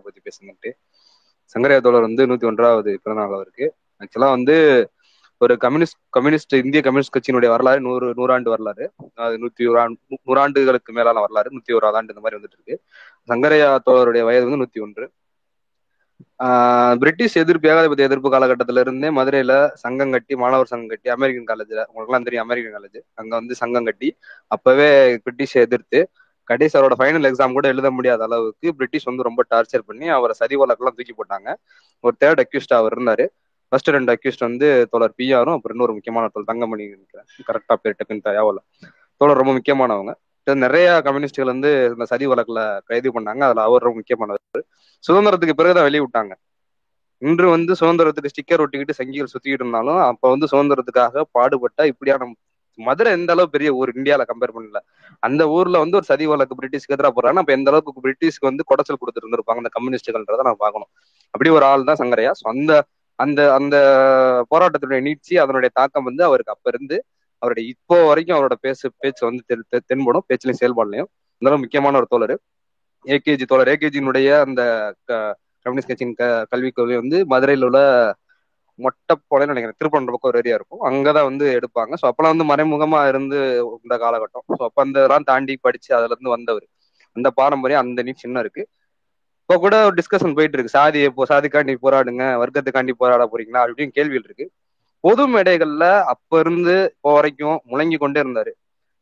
பத்தி பேசுங்கன்ட்டு சங்கரையா தோழர் வந்து நூத்தி ஒன்றாவது பிறந்தநாள் அவருக்கு. ஆக்சுவலா வந்து ஒரு கம்யூனிஸ்ட் கம்யூனிஸ்ட் இந்திய கம்யூனிஸ்ட் கட்சியினுடைய வரலாறு நூறு நூறாண்டு வரலாறு. அது நூத்தி ஒரு நூறாண்டுகளுக்கு மேலான வரலாறு நூத்தி ஓராது ஆண்டு இந்த மாதிரி வந்துட்டு இருக்கு. சங்கரையா தோழருடைய வயது வந்து நூத்தி ஒன்று. ஆஹ் பிரிட்டிஷ் எதிர்ப்பு ஏகாதிபத்திய எதிர்ப்பு காலகட்டத்தில இருந்தே மதுரையில சங்கம் கட்டி மாணவர் சங்கம் கட்டி அமெரிக்கன் காலேஜ்ல உங்களுக்குலாம் தெரியும் அமெரிக்கன் காலேஜ். அங்க வந்து சங்கம் கட்டி அப்பவே பிரிட்டிஷை எதிர்த்து கடைசி அவரோட ஃபைனல் எக்ஸாம் கூட எழுத முடியாத அளவுக்கு பிரிட்டிஷ் வந்து ரொம்ப டார்ச்சர் பண்ணி அவரை சரி வழக்கெல்லாம் தூக்கி போட்டாங்க. ஒரு தேர்ட் அக்யூஸ்ட் அவர் இருந்தாரு. ஃபர்ஸ்ட் ரெண்டு அக்யூஸ்ட் வந்து தோழர் பிஆரும் அப்புறம் இன்னொரு முக்கியமான தோல் தங்கமணி கரெக்டா பேர் டக்குன்னு தயாவில். தோழர் ரொம்ப முக்கியமானவங்க. நிறைய கம்யூனிஸ்டுகள் வந்து இந்த சதி வழக்குல கைது பண்ணாங்க. அதுல அவர் ரொம்ப முக்கியமானவர். சுதந்திரத்துக்கு பிறகுதான் வெளியே விட்டாங்க இன்று வந்து சுதந்திரத்துக்கு ஸ்டிக்கர் ஒட்டிக்கிட்டு சங்கிகள் சுத்திக்கிட்டு இருந்தாலும் அப்ப வந்து சுதந்திரத்துக்காக பாடுபட்ட இப்படியான மதுரை எந்த அளவு பெரிய ஊர் இந்தியால கம்பேர் பண்ணல. அந்த ஊர்ல வந்து ஒரு சதி வழக்கு பிரிட்டிஷ்க்கு எதிராக போறாங்க அப்ப எந்த அளவுக்கு பிரிட்டிஷ்க்கு வந்து குடைச்சல் கொடுத்துட்டு இருந்திருப்பாங்க அந்த கம்யூனிஸ்டுகள்ன்றத நான் பார்க்கணும். அப்படி ஒரு ஆள் தான் சங்கரையா. அந்த அந்த அந்த போராட்டத்தினுடைய நீட்சி அதனுடைய தாக்கம் வந்து அவருக்கு அப்ப இருந்து அவருடைய இப்போ வரைக்கும் அவரோட பேசு பேச்சு வந்து தென்படும் பேச்சுலையும் செயல்பாடுலையும். இருந்தாலும் முக்கியமான ஒரு தோழர். ஏகேஜி தோழர். ஏகேஜியினுடைய அந்த கம்யூனிஸ்ட் கட்சியின் க கல்விக் கொள்கை வந்து மதுரையில் உள்ள மொட்டைப்போலன்னு நினைக்கிறேன். திருப்பணம் பக்கம் ஒரு ஏரியா இருக்கும். அங்கதான் வந்து எடுப்பாங்க. ஸோ அப்பெல்லாம் வந்து மறைமுகமா இருந்து இந்த காலகட்டம். ஸோ அப்ப அந்த இதெல்லாம் தாண்டி படிச்சு அதுல இருந்து வந்தவர். அந்த பாரம்பரியம் அந்த நீ சின்ன இருக்கு. இப்போ கூட ஒரு டிஸ்கஷன் போயிட்டு இருக்கு. சாதி இப்போ சாதிக்காண்டி போராடுங்க வர்க்கத்துக்காண்டி போராட போறீங்களா? அப்படின்னு கேள்விகள் இருக்கு. பொது மேடைகள்ல அப்ப இருந்து இப்போ வரைக்கும் முழங்கி கொண்டே இருந்தாரு.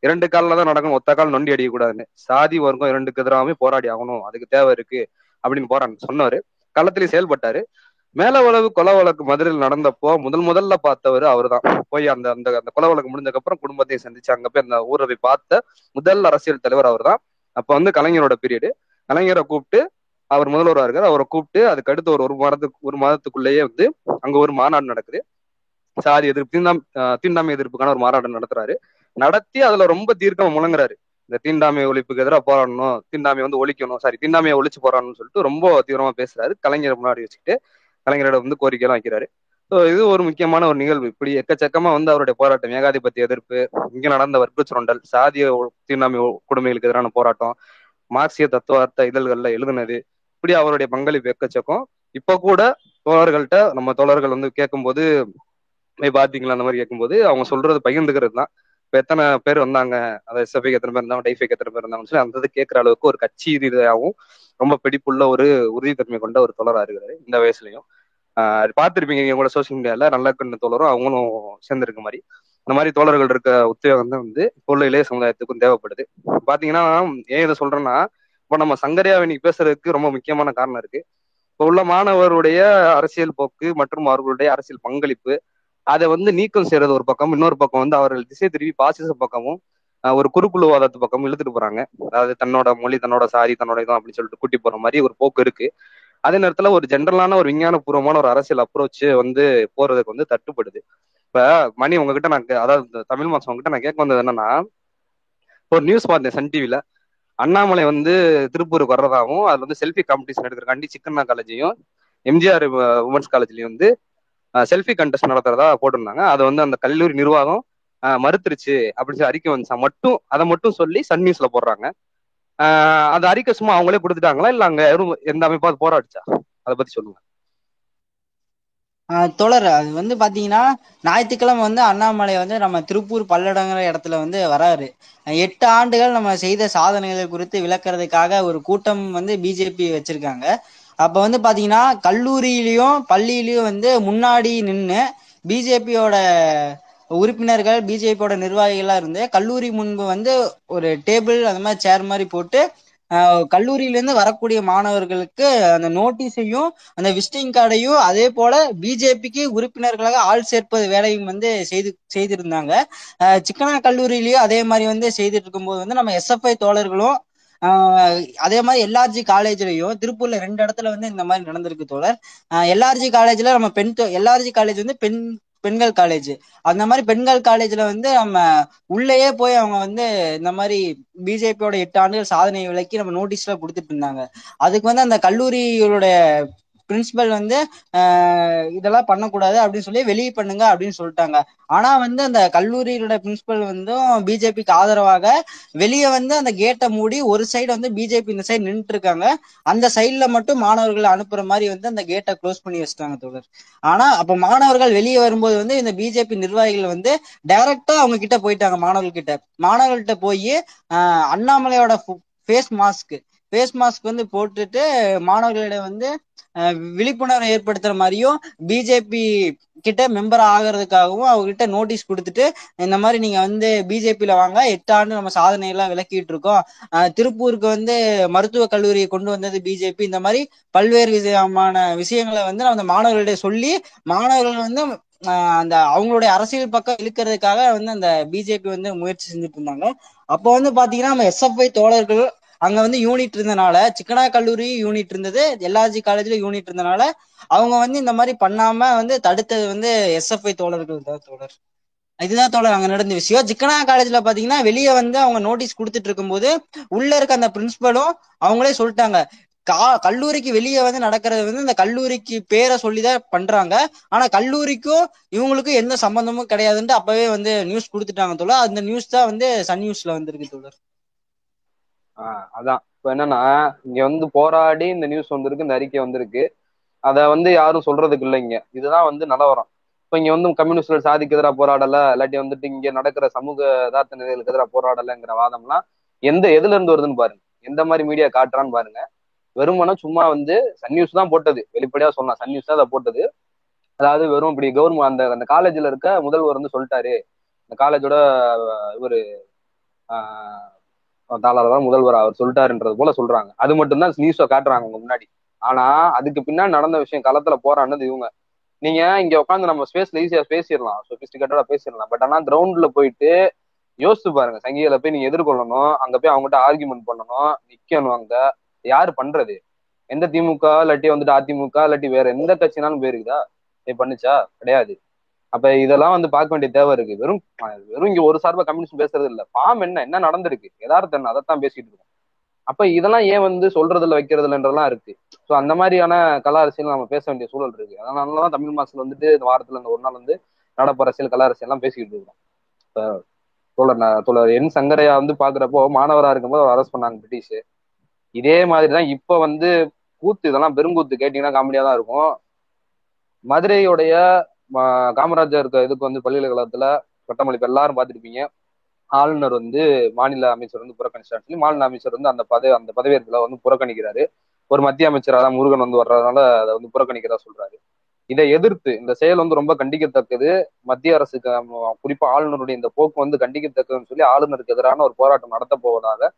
இரண்டு காலில் தான் நடக்கணும். ஒத்த கால் நொண்டி அடிக்கக்கூடாதுன்னு சாதி வர்க்கம் இரண்டுக்கு எதிராகவே போராடி ஆகணும். அதுக்கு தேவை இருக்கு அப்படின்னு போறான்னு சொன்னாரு களத்திலேயே செயல்பட்டாரு. மேல உளவு கொலை வழக்கு மதுரையில் நடந்தப்போ முதல் முதல்ல பார்த்தவர் அவர் தான் போய் அந்த அந்த அந்த கொலை வழக்கு முடிஞ்சதுக்கு அப்புறம் குடும்பத்தையும் சந்திச்சு அங்க போய் அந்த ஊரை போய் பார்த்த முதல் அரசியல் தலைவர் அவர் தான் அப்ப வந்து கலைஞரோட பீரியடு கலைஞரை கூப்பிட்டு அவர் முதல்வராக இருக்கார். அவரை கூப்பிட்டு அதுக்கு அடுத்து ஒரு ஒரு மாதத்துக்கு ஒரு மாதத்துக்குள்ளேயே வந்து அங்க ஒரு மாநாடு நடக்குது. சாதி எதிர்ப்பு தீண்டாம் தீண்டாமை எதிர்ப்புக்கான ஒரு மாநாடு நடத்துறாரு. நடத்தி அதுல ரொம்ப தீர்க்கமா முழங்குறாரு. இந்த தீண்டாமை ஒழிப்புக்கு எதிராக போராடணும் தீண்டாமை வந்து ஒழிக்கணும் சாரி தீண்டாமையை ஒழிச்சு போராடணும்னு சொல்லிட்டு ரொம்ப தீவிரமா பேசுறாரு கலைஞரை முன்னாடி வச்சுக்கிட்டு. கலைஞரோட வந்து கோரிக்கையெல்லாம் வைக்கிறாரு. ஸோ இது ஒரு முக்கியமான ஒரு நிகழ்வு. இப்படி எக்கச்சக்கமா வந்து அவருடைய போராட்டம் ஏகாதிபத்திய எதிர்ப்பு இங்கே நடந்த வர்க்க சுரண்டல் சாதிய தீண்டாமை கொடுமைகளுக்கு எதிரான போராட்டம் மார்க்சிய தத்துவார்த்த இதழ்கள்ல எழுதுனது இப்படி அவருடைய பங்களிப்பு எக்கச்சக்கம். இப்ப கூட தோழர்கள்ட்ட நம்ம தோழர்கள் வந்து கேட்கும்போது பாத்தீங்களா? அந்த மாதிரி கேட்கும்போது அவங்க சொல்றது பகிர்ந்துக்கிறது தான் இப்போ எத்தனை பேர் வந்தாங்க? அதை எஸ்எஃப்ஐக்கு எத்தனை பேர் இருந்தாங்க? டைஃபைக்கு எத்தனை பேர் இருந்தாங்கன்னு சொல்லி அந்த இது கேட்குற அளவுக்கு ஒரு கட்சி ரீதியாகவும் ரொம்ப பிடிப்புள்ள ஒரு உறுதித்தன்மை கொண்ட ஒரு தொடராக இருக்கிறாரு இந்த வயசுலையும். பார்த்துருப்பீங்க. பார்த்திருப்பீங்க கூட சோசியல் மீடியாவில் நல்ல கண்ணு தோழரும் அவங்களும் சேர்ந்துருக்க மாதிரி. இந்த மாதிரி தோழர்கள் இருக்க உத்தியோகம் தான் வந்து பொருள் இளைய சமுதாயத்துக்கும் தேவைப்படுது. பார்த்தீங்கன்னா ஏன் இதை சொல்கிறேன்னா இப்போ நம்ம சங்கரியாவை இன்னைக்கு பேசுறதுக்கு ரொம்ப முக்கியமான காரணம் இருக்கு. இப்போ உள்ள மாணவருடைய அரசியல் போக்கு மற்றும் அவர்களுடைய அரசியல் பங்களிப்பு அதை வந்து நீக்கம் செய்யறது ஒரு பக்கம் இன்னொரு பக்கம் வந்து அவர்கள் திசை திருப்பி பாசிச பக்கமும் ஒரு குறுக்குழுவாதத்து பக்கம் இழுத்துட்டு போறாங்க. அதாவது தன்னோட மொழி தன்னோட சாரி தன்னோட இதும் அப்படின்னு சொல்லிட்டு கூட்டி போற மாதிரி ஒரு போக்கு இருக்கு. அதே நேரத்துல ஒரு ஜென்ரலான ஒரு விஞ்ஞானபூர்வமான ஒரு அரசியல் அப்ரோச் வந்து போறதுக்கு வந்து தட்டுப்படுது. இப்ப மணி உங்ககிட்ட நான் அதாவது தமிழ் மாசம் உங்ககிட்ட நான் கேட்க வந்தது என்னன்னா ஒரு நியூஸ் பார்த்தேன் சன் டிவில அண்ணாமலை வந்து திருப்பூருக்கு வர்றதாகவும் அதுல வந்து செல்ஃபி காம்படிஷன் எடுக்கிறக்காண்டி சிக்கன்னா காலேஜையும் எம்ஜிஆர் உமன்ஸ் காலேஜ்லயும் வந்து செல்ஃபி கண்டெஸ்ட் நடத்துறதா போட்டிருந்தாங்க. அதை வந்து அந்த கல்லூரி நிர்வாகம் மறுத்துருச்சு அப்படின்னு சொல்லி அறிக்கை வந்துச்சா. மட்டும் அதை மட்டும் சொல்லி சன் நியூஸ்ல போடுறாங்க. அந்த அறிக்கை சும்மா அவங்களே கொடுத்துட்டாங்களா? இல்ல அங்க யாரும் எந்த அமைப்பாவது போராடிச்சா? அதை பத்தி சொல்லுங்க. தொடர். அது வந்து பாத்தீங்கன்னா ஞாயிற்றுக்கிழமை வந்து அண்ணாமலை வந்து நம்ம திருப்பூர் பல்லடங்கிற இடத்துல வந்து வராரு. எட்டு ஆண்டுகள் நம்ம செய்த சாதனைகள் குறித்து விளக்குறதுக்காக ஒரு கூட்டம் வந்து பிஜேபி வச்சிருக்காங்க. அப்ப வந்து பாத்தீங்கன்னா கல்லூரியிலயும் பள்ளியிலயும் வந்து முன்னாடி நின்று பிஜேபியோட உறுப்பினர்கள் பிஜேபியோட நிர்வாகிகளா இருந்து கல்லூரி முன்பு வந்து ஒரு டேபிள் அந்த மாதிரி சேர் மாதிரி போட்டு கல்லூரியிலேருந்து வரக்கூடிய மாணவர்களுக்கு அந்த நோட்டீஸையும் அந்த விசிட்டிங் கார்டையும் அதே போல பிஜேபிக்கு உறுப்பினர்களாக ஆள் சேர்ப்பது வேலையும் வந்து செய்து செய்திருந்தாங்க. சிக்கனா கல்லூரியிலயும் அதே மாதிரி வந்து செய்துட்டு இருக்கும்போது வந்து நம்ம எஸ்எஃப்ஐ தோழர்களும் அதே மாதிரி எல்ஆர்ஜி காலேஜ்லயும் திருப்பூர்ல ரெண்டு இடத்துல வந்து இந்த மாதிரி நடந்திருக்கு தோழர். எல்ஆர்ஜி காலேஜ்ல நம்ம பெண் எல்ஆர்ஜி காலேஜ் வந்து பெண் பெண்கள் காலேஜ். அந்த மாதிரி பெண்கள் காலேஜ்ல வந்து நம்ம உள்ளேயே போய் அவங்க வந்து இந்த மாதிரி பிஜேபியோட எட்டு ஆண்டுகள் சாதனை விலைக்கு நம்ம நோட்டீஸ்ல கொடுத்துட்டு இருந்தாங்க. அதுக்கு வந்து அந்த கல்லூரியோட பிரின்சிபல் வந்து இதெல்லாம் பண்ணக்கூடாது அப்படின்னு சொல்லி வெளியே பண்ணுங்க அப்படின்னு சொல்லிட்டாங்க. ஆனா வந்து அந்த கல்லூரியோட பிரின்சிபல் வந்து பிஜேபிக்கு ஆதரவாக வெளியே வந்து அந்த கேட்டை மூடி ஒரு சைடு வந்து பிஜேபி இந்த சைடு நின்றுட்டு இருக்காங்க அந்த சைட்ல மட்டும் மாணவர்களை அனுப்புற மாதிரி வந்து அந்த கேட்டை க்ளோஸ் பண்ணி வச்சிட்டாங்க தோழர். ஆனா அப்ப மாணவர்கள் வெளியே வரும்போது வந்து இந்த பிஜேபி நிர்வாகிகள் வந்து டைரக்டா அவங்க கிட்ட போயிட்டாங்க மாணவர்கள் கிட்ட மாணவர்கள்ட்ட போய் அண்ணாமலையோட ஃபேஸ் மாஸ்க் ஃபேஸ் மாஸ்க் வந்து போட்டுட்டு மாணவர்களிடம் வந்து விழிப்புணர்வு ஏற்படுத்துற மாதிரியும் பிஜேபி கிட்ட மெம்பர் ஆகிறதுக்காகவும் அவங்ககிட்ட நோட்டீஸ் கொடுத்துட்டு இந்த மாதிரி நீங்க வந்து பிஜேபியில வாங்க. எட்டு ஆண்டு நம்ம சாதனை எல்லாம் விளக்கிட்டு இருக்கோம். திருப்பூருக்கு வந்து மருத்துவக் கல்லூரியை கொண்டு வந்தது பிஜேபி இந்த மாதிரி பல்வேறு விதமான விஷயங்களை வந்து அந்த மாணவர்களிடையே சொல்லி மாணவர்கள் வந்து அந்த அவங்களுடைய அரசியல் பக்கம் இழுக்கிறதுக்காக வந்து அந்த பிஜேபி வந்து முயற்சி செஞ்சுட்டு இருந்தாங்க. அப்போ வந்து பாத்தீங்கன்னா நம்ம எஸ்எஃப்ஐ தோழர்கள் அங்க வந்து யூனிட் இருந்தனால சிக்கனா கல்லூரி யூனிட் இருந்தது எல்ஆர்ஜி காலேஜ்ல யூனிட் இருந்தனால அவங்க வந்து இந்த மாதிரி பண்ணாம வந்து தடுத்தது வந்து எஸ்எஃப்ஐ தோழர்கள் தான் தோழர். இதுதான் தோழர் அங்க நடந்த விஷயம். சிக்கனா காலேஜ்ல பாத்தீங்கன்னா வெளியே வந்து அவங்க நோட்டீஸ் கொடுத்துட்டு இருக்கும்போது உள்ள இருக்க அந்த பிரின்சிபலும் அவங்களே சொல்லிட்டாங்க. கா கல்லூரிக்கு வெளியே வந்து நடக்கிறது வந்து இந்த கல்லூரிக்கு பேரை சொல்லிதான் பண்றாங்க. ஆனா கல்லூரிக்கும் இவங்களுக்கும் எந்த சம்பந்தமும் கிடையாதுன்ட்டு அப்பவே வந்து நியூஸ் கொடுத்துட்டாங்க தோழர். அந்த நியூஸ் தான் வந்து சன் நியூஸ்ல வந்திருக்கு தோழர். அதான். இப்ப என்னன்னா இங்க வந்து போராடி இந்த நியூஸ் வந்திருக்கு இந்த அறிக்கை வந்திருக்கு. அத வந்து யாரும் சொல்றதுக்கு இல்லை இங்க. இதுதான் வந்து நிலவரம். இப்ப இங்க வந்து கம்யூனிஸ்ட் சாதிக்கு எதிராக போராடல இல்லாட்டி வந்துட்டு இங்க நடக்கிற சமூக யதார்த்த நிலைகளுக்கு எதிராக போராடலைங்கிற வாதம்லாம் எந்த எதுல இருந்து வருதுன்னு பாருங்க. எந்த மாதிரி மீடியா காட்டுறான்னு பாருங்க. வெறுமனா சும்மா வந்து சன் நியூஸ் தான் போட்டது. வெளிப்படையா சொல்லலாம். சன் நியூஸ் தான் அதை போட்டது. அதாவது வெறும் இப்படி கவர்மெண்ட் அந்த அந்த காலேஜ்ல இருக்க முதல்வர் வந்து சொல்லிட்டாரு. இந்த காலேஜோட இவரு தான் முதல்வர் அவர் சொல்லிட்டாருன்றது போல சொல்றாங்க. அது மட்டும்தான் நியூஸை காட்டுறாங்க உங்க முன்னாடி. ஆனா அதுக்கு பின்னாடி நடந்த விஷயம் களத்துல போறான்னது இவங்க. நீங்க இங்க உட்காந்து நம்ம ஸ்பேஸ்ல ஈஸியா பேசிடலாம். சொபிஸ்டிகேட்டடா பேசிடலாம். பட் ஆனா கிரவுண்ட்ல போயிட்டு யோசிச்சு பாருங்க. சங்கிகளை போய் நீங்க எதிர்கொள்ளணும். அங்க போய் அவங்ககிட்ட ஆர்குமெண்ட் பண்ணணும். நிக்கணும் அங்க. யாரு பண்றது? எந்த திமுக இல்லாட்டி வந்துட்டு அதிமுக இல்லாட்டி வேற எந்த கட்சினாலும் போயிருக்குதா இது? பண்ணுச்சா? கிடையாது. அப்ப இதெல்லாம் வந்து பார்க்க வேண்டிய தேவை இருக்கு. வெறும் வெறும் இங்க ஒரு சார்பா கம்யூனிஸ்ட் பேசுறது இல்ல. பாம் என்ன என்ன நடந்திருக்கு? எதார்த்தம் என்ன அதைத்தான் பேசிட்டு இருக்கோம். அப்ப இதெல்லாம் ஏன் வந்து சொல்றதுல வைக்கிறதுலன்றலாம் இருக்கு. ஸோ அந்த மாதிரியான கலா அரசியல் நம்ம பேச வேண்டிய சூழல் இருக்கு. அதனாலதான் தமிழ் மாசத்துல வந்துட்டு இந்த வாரத்துல இந்த ஒரு நாள் வந்து நடப்பு அரசியல் கலா அரசியல் எல்லாம் பேசிக்கிட்டு இருக்கிறோம். தோழர் தோழர் என் சங்கரையா வந்து பாக்குறப்போ மாணவரா இருக்கும்போது அவர் அரெஸ்ட் பண்ணாங்க பிரிட்டிஷ். இதே மாதிரிதான் இப்ப வந்து கூத்து இதெல்லாம் பெருங்கூத்து கேட்டீங்கன்னா காமெடியா தான் இருக்கும். மதுரையுடைய காமராஜர் இதுக்கு வந்து பல்கலைக்கழகத்துல பட்டமளிப்பு எல்லாரும் பார்த்துருப்பீங்க. ஆளுநர் வந்து மாநில அமைச்சர் வந்து புறக்கணிச்சார் சொல்லி மாநில அமைச்சர் வந்து அந்த பதவி அந்த பதவியேற்பில் வந்து புறக்கணிக்கிறாரு. ஒரு மத்திய அமைச்சர் அதான் முருகன் வந்து வர்றதுனால அதை வந்து புறக்கணிக்கிறதா சொல்றாரு. இதை எதிர்த்து இந்த செயல் வந்து ரொம்ப கண்டிக்கத்தக்கது. மத்திய அரசுக்கு குறிப்பா ஆளுநருடைய இந்த போக்கு வந்து கண்டிக்கத்தக்கதுன்னு சொல்லி ஆளுநருக்கு எதிரான ஒரு போராட்டம் நடத்த போவதாக